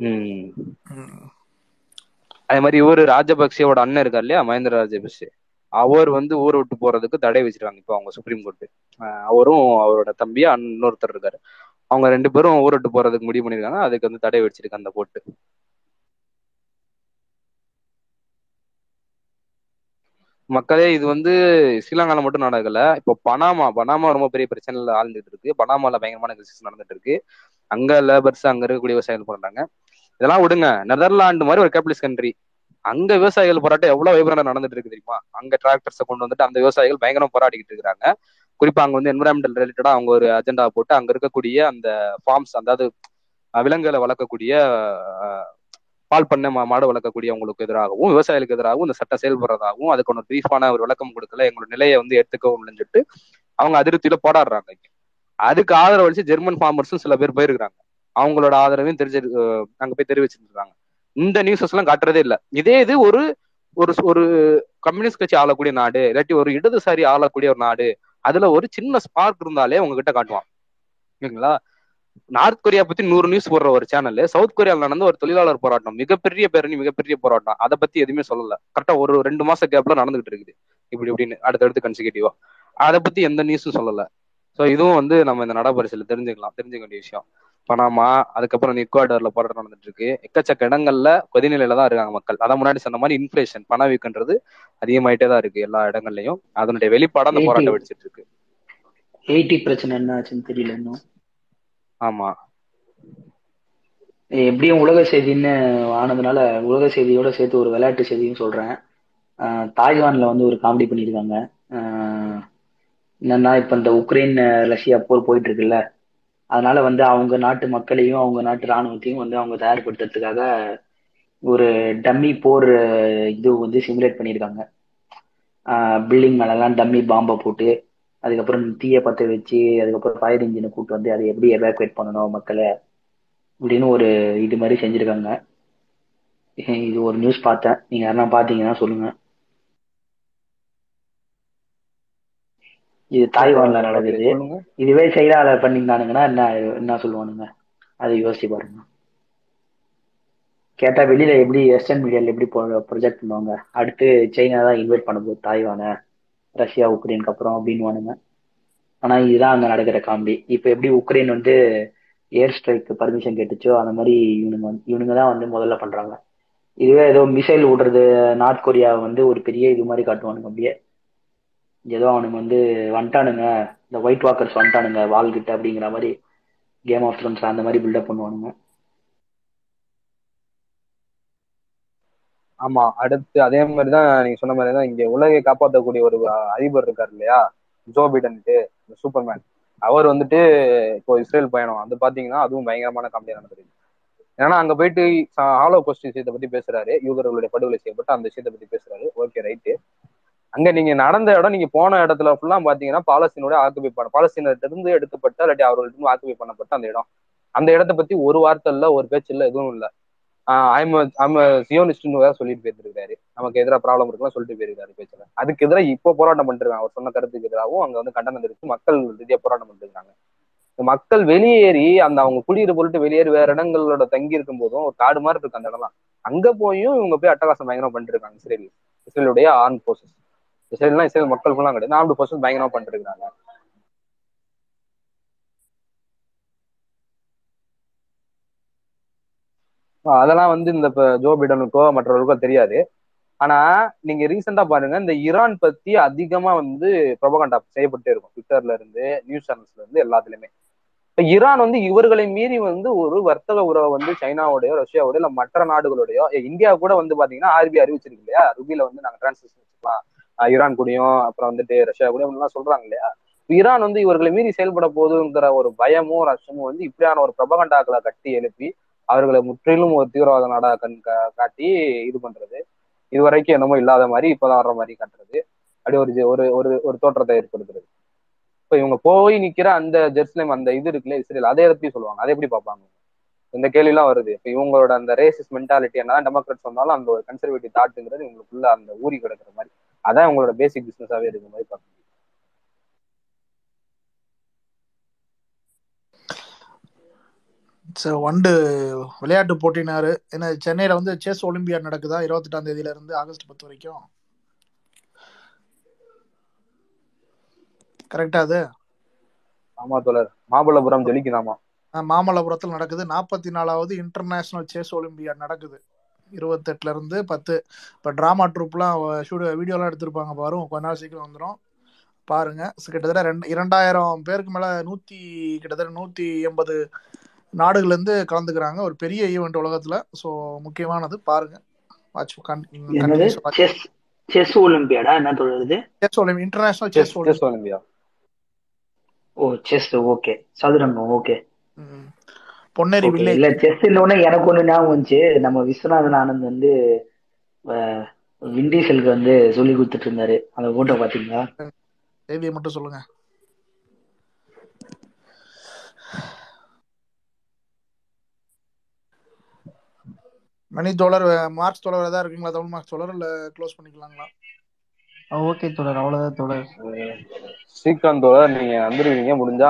ம். அதே மாதிரி இவரு ராஜபக்சேவோட அண்ணன் இருக்கார் இல்லையா? மகேந்திர ராஜபக்சே. அவர் வந்து ஊரை விட்டு போறதுக்கு தடை வச்சிருக்காங்க இப்போ அவங்க சுப்ரீம் கோர்ட் அவரும் அவரோட தம்பி அண்ணன் இன்னொருத்தர் இருக்காரு. அவங்க ரெண்டு பேரும் ஊரை விட்டு போறதுக்கு முடிவு பண்ணிருக்காங்க அதுக்கு வந்து தடை வச்சிருக்காங்க அந்த போட்டு மக்களே இது வந்து ஸ்ரீலங்கால மட்டும் நடக்கல. இப்போ பனாமா பனாமா ரொம்ப பெரிய பிரச்சனைல ஆழ்ந்துட்டு இருக்கு. பனாமால பயங்கரமான கிரிசிஸ் நடந்துட்டு இருக்கு. அங்க லேபர்ஸ் அங்க இருக்கக்கூடிய விவசாயிகள் போராடுறாங்க. இதெல்லாம் விடுங்க. நெதர்லாண்டு மாதிரி ஒரு கேபிட்டலிஸ்ட் கண்ட்ரி அங்க விவசாயிகள் போராட்டம் எவ்வளவு வைப்ரண்டா நடந்துட்டு இருக்கு தெரியுமா? அங்க டிராக்டர்ஸை கொண்டு வந்துட்டு அந்த விவசாயிகள் பயங்கரம் போராடிக்கிட்டு இருக்கிறாங்க. குறிப்பா அங்க வந்து என்விரான்மெண்டல் ரிலேட்டடா அவங்க ஒரு அஜெண்டா போட்டு அங்க இருக்கக்கூடிய அந்த ஃபார்ம்ஸ் அதாவது விலங்குகளை வளர்க்கக்கூடிய பால் பண்ணை மா- மாடு வளர்க்கக்கூடியவங்களுக்கு எதிராகவும் விவசாயிகளுக்கு எதிராகவும் இந்த சட்டம் செயல்படுறதாகவும் அதுக்கு ஒரு பிரீஃபான ஒரு விளக்கம் கொடுக்கல. எங்களோட நிலையை வந்து எடுத்துக்கவும் இல்லைன்னு சொல்லிட்டு அவங்க அதிருப்தியில போராடுறாங்க அதுக்கு ஆதரவு அளிச்சு ஜெர்மன் ஃபார்மர்ஸும் சில பேர் போயிருக்காங்க அவங்களோட ஆதரவையும் தெரிஞ்சு அங்க போய் தெரிவிச்சிருக்காங்க இந்த நியூஸஸ் எல்லாம் காட்டுறதே இல்ல. இதே இது ஒரு ஒரு ஒரு கம்யூனிஸ்ட் கட்சி ஆளக்கூடிய நாடு இல்லாட்டி ஒரு இடதுசாரி ஆளக்கூடிய ஒரு நாடு அதுல ஒரு சின்ன ஸ்பார்க் இருந்தாலே உங்ககிட்ட காட்டுவான். ஓகேங்களா நார்த் கொரியா பத்தி நூறு நியூஸ் போடுற ஒரு சேனல் சவுத் கொரியால நடந்த ஒரு தொழிலாளர் போராட்டம். மிகப்பெரிய பேரணி மிகப்பெரிய போராட்டம். அதை பத்தி எதுவுமே சொல்லல. கரெக்டா ஒரு ரெண்டு மாச கேப்ல நடந்துகிட்டு இருக்குது. இப்படி இப்படின்னு. அடுத்தடுத்து கன்சிகூட்டிவா அதை பத்தி எந்த நியூஸும் சொல்லல. சோ இதுவும் வந்து நம்ம இந்த நடபரிசையில தெரிஞ்சுக்கலாம். தெரிஞ்சுக்க வேண்டிய விஷயம். பனாமா அதுக்கப்புறம் ஈக்குவாடர்ல போராட்டம் நடந்துட்டு இருக்கு எக்கச்சக்க இடங்கள்ல கொதிநிலையில தான் இருக்காங்க மக்கள். அதான் முன்னாடி சொன்ன மாதிரி இன்ஃபிளேஷன் பணவீக்கன்றது அதிகமாயிட்டே தான் இருக்கு எல்லா இடங்கள்லயும். அதனுடைய வெளிப்பாடு அந்த போராட்டம் வெடிச்சிட்டு இருக்கு எயிட்டி பிரச்சனை என்ன ஆச்சுன்னு தெரியல இன்னும். ஆமா. எப்படியும் உலக செய்தின்னு ஆனதுனால உலக செய்தியோட சேர்த்து ஒரு விளையாட்டு செய்தியும் சொல்றேன். தாய்வான்ல வந்து ஒரு காமெடி பண்ணியிருக்காங்க என்னன்னா இப்ப இந்த உக்ரைன் ரஷ்யா போர் போயிட்டு இருக்குல்ல அதனால வந்து அவங்க நாட்டு மக்களையும் அவங்க நாட்டு ராணுவத்தையும் வந்து அவங்க தயார்படுத்துறதுக்காக ஒரு டம்மி போர் இது வந்து சிமுலேட் பண்ணியிருக்காங்க பில்டிங் மேலெல்லாம் டம்மி பாம்பை போட்டு அதுக்கப்புறம் தீயை பற்ற வச்சு அதுக்கப்புறம் ஃபயர் இன்ஜினை கூட்டு வந்து அதை எப்படி எவாக்குவேட் பண்ணணும் மக்களை அப்படின்னு ஒரு இது மாதிரி செஞ்சிருக்காங்க. இது ஒரு நியூஸ் பார்த்தேன். நீங்க யாருன்னா பாத்தீங்கன்னா சொல்லுங்க. இது தாய்வான்ல நடக்குது. இதுவே சைனால பண்ணியிருந்தானுங்கன்னா என்ன என்ன சொல்லுவானுங்க? அதை யோசிச்சு பாருங்க. கேட்டா வெளியில எப்படி வெஸ்டர்ன் மீடியால எப்படி ப்ரொஜெக்ட் பண்ணுவாங்க? அடுத்து சைனா தான் இன்வைட் பண்ண போகுது தாய்வானை. ரஷ்யா உக்ரைனுக்கு அப்புறம் அப்படின்னுவானுங்க ஆனா இதுதான் அங்க நடக்கிற காமெடி இப்ப எப்படி உக்ரைன் வந்து ஏர் ஸ்ட்ரைக் பர்மிஷன் கேட்டுச்சோ அந்த மாதிரி இவனுங்க இவனுங்க தான் வந்து முதல்ல பண்றாங்க. இதுவே ஏதோ மிசைல் விடுறது நார்த் கொரியா வந்து ஒரு பெரிய இது மாதிரி காட்டுவானுங்க அப்படியே. ஏதோ அவனுங்க வந்து வந்துட்டானுங்க. இந்த ஒயிட் வாக்கர்ஸ் வந்துட்டானுங்க வால் கிட்ட அப்படிங்கிற மாதிரி கேம் ஆஃப் த்ரோன்ஸ் அந்த மாதிரி பில்டப் பண்ணுவானுங்க. ஆமா அடுத்து அதே மாதிரிதான் நீங்க சொன்ன மாதிரிதான் இங்க உலகை காப்பாற்றக்கூடிய ஒரு அதிபர் இருக்காரு இல்லையா? Joe பைடன்ட்டு Superman. அவர் வந்துட்டு இப்போ இஸ்ரேல் பயணம். அது பாத்தீங்கன்னா அதுவும் பயங்கரமான காமெடியா நடந்திருக்கு ஏன்னா அங்க போயிட்டு ஹாலோ கோஸ்ட் விஷயத்தை பத்தி பேசுறாரு. யூகர்களுடைய படுகொலை செய்யப்பட்ட அந்த விஷயத்தை பத்தி பேசுறாரு. ஓகே ரைட்டு அங்க நீங்க நடந்த இடம் நீங்க போன இடத்துல ஃபுல்லா பாத்தீங்கன்னா பாலஸ்தீனோட ஆக்குபை பண்ண பாலஸ்தீனத்துல இருந்து எடுக்கப்பட்ட இல்லாட்டி அவர்களிடம் ஆக்குபை பண்ணப்பட்ட அந்த இடம். அந்த இடத்த பத்தி ஒரு வார்த்தை இல்ல ஒரு பேச்சு இல்ல எதுவும் இல்ல. ஐம் ஐம் சியோனிஸ்ட்னு வேற சொல்லிட்டு போயிருக்காரு நமக்கு எதிராக ப்ராப்ளம் இருக்குலாம் சொல்லிட்டு போயிருக்காரு பேச்சுல. அதுக்கு எதிராக இப்போ போராட்டம் பண்ணிட்டு இருக்காங்க அவர் சொன்ன கருத்துக்கு எதிராகவும் அங்க வந்து கண்டனம் தெரிவித்து மக்கள் ரீதியாக போராட்டம் பண்ணிட்டு இருக்காங்க மக்கள் வெளியேறி அந்த அவங்க குடியிரு பொருட்டு வெளியேறி வேற இடங்களோட தங்கி இருக்கும் போதும் ஒரு காடு மாதிரி இருக்கு அந்த இடம்லாம். அங்க போயும் இவங்க போய் அட்டகாசம் பயங்கரமா பண்ணிட்டு இருக்காங்க இஸ்ரேல் இஸ்ரேலுடைய ஆர்ம் போர்சஸ் இஸ்ரேல்னா இஸ்ரேல் மக்கள் கிடையாது. ஆர்ம்டு போர்சஸ் பயங்கரமா பண்ணிருக்காங்க அதெல்லாம் வந்து இந்த ஜோ பிடனுக்கோ மற்றவர்களுக்கோ தெரியாது. ஆனா நீங்க ரீசெண்டா பாருங்க இந்த ஈரான் பத்தி அதிகமா வந்து ப்ரொபகண்டா செய்யப்பட்டே இருக்கும். ட்விட்டர்ல இருந்து நியூஸ் சேனல்ஸ்ல இருந்து எல்லாத்துலயுமே. இப்ப ஈரான் வந்து இவர்களை மீறி வந்து ஒரு வர்த்தக உறவை வந்து சைனாவோடயோ ரஷ்யாவோடய இல்ல மற்ற நாடுகளோடயோ இந்தியா கூட வந்து பாத்தீங்கன்னா ஆர்பி அறிவிச்சிருக்கு இல்லையா? ருபியில வந்து நாங்க டிரான்சாக்ஷன் வச்சுக்கலாம். ஈரான் கூடயும் அப்புறம் வந்துட்டு ரஷ்யா கூடயும் எல்லாம் சொல்றாங்க இல்லையா? ஈரான் வந்து இவர்களை மீறி செயல்பட போகுதுங்கிற ஒரு பயமும் ரஷமும் வந்து இப்படியான ஒரு பிரபகண்டாக்களை கட்டி எழுப்பி அவர்களை முற்றிலும் ஒரு தீவிரவாத நாடா கண் காட்டி இது பண்றது. இது வரைக்கும் என்னமோ இல்லாத மாதிரி இப்பதான் வர்ற மாதிரி காட்டுறது. அப்படி ஒரு ஒரு ஒரு ஒரு தோற்றத்தை ஏற்படுத்துறது. இப்ப இவங்க போய் நிக்கிற அந்த ஜெருசலேம் அந்த இது இருக்குல்ல இஸ்ரேல் அதை எப்படி சொல்லுவாங்க. அதை எப்படி பார்ப்பாங்க? இந்த கேள்வி எல்லாம் வருது. இப்ப இவங்களோட அந்த ரேசிஸ் மென்டாலிட்டி என்ன டெமோக்ராட் சொன்னாலும் அந்த ஒரு கன்சர்வேட்டிவ் தாட்டுங்கிறது இவங்களுக்குள்ள அந்த ஊறி கிடக்குற மாதிரி. அதான் உங்களோட பேசிக் பிசினஸாவே இருக்கிற மாதிரி பார்க்க வண்டு விளையாட்டு போட்டினாரு. என்ன சென்னையில வந்து செஸ் ஒலிம்பியாட் நடக்குதா? இருபத்தெட்டாம் தேதியில இருந்து ஆகஸ்ட் பத்து வரைக்கும். கரெக்டா அது? ஆமா தோழர். மாமல்லபுரம் ஜொலிக்குதாமா மாமல்லபுரத்தில் நடக்குது. நாற்பத்தி நாலாவது இன்டர்நேஷனல் செஸ் ஒலிம்பியாட் நடக்குது. இருபத்தெட்டுல இருந்து பத்து. இப்போ ட்ராமா ட்ரூப்லாம் ஷூட் வீடியோலாம் எடுத்திருப்பாங்க பாரு. கொஞ்ச நாள் சீக்கிரம் வந்துடும் பாருங்க. கிட்டத்தட்ட ரெண்டு இரண்டாயிரம் பேருக்கு மேல நூத்தி கிட்டத்தட்ட நூத்தி எண்பது நாடுகள்ல இருந்து கலந்துக்கிறாங்க. ஒரு பெரிய ஈவெண்ட் உலகத்துல. ஸோ முக்கியமானது பாருங்க. வாட்ச் செஸ் செஸ் ஒலிம்பியாடா? என்ன தொழுது chess olympiad international chess chess olympiad ஓ செஸ் ஓகே சதுரங்கம் ஓகே பொன்னேரி வில்லேஜ். இல்ல செஸ் ஒண்ணு எனக்கு ஒண்ணு ஞாபகம் வந்துச்சு. நம்ம விஸ்வநாதன் ஆனந்த் வந்து விண்டீசலுக்கு வந்து சொல்லி கொடுத்துட்டு இருந்தாரு. அந்த போட்டோ பாத்தீங்களா? செய்தியை மட்டும் சொல்லுங்க. மணி தோழர் மார்க்ஸ் தோழர் ஏதாவது இருக்குங்களா? தமிழ் மார்க்ஸ் தோழர் இல்ல க்ளோஸ் பண்ணிக்கலாங்களா? ஓகே தொடர் அவ்வளவுதான் தொடர் ஸ்ரீகாந்த் தோழர் நீங்க வந்துருவீங்க. முடிஞ்சா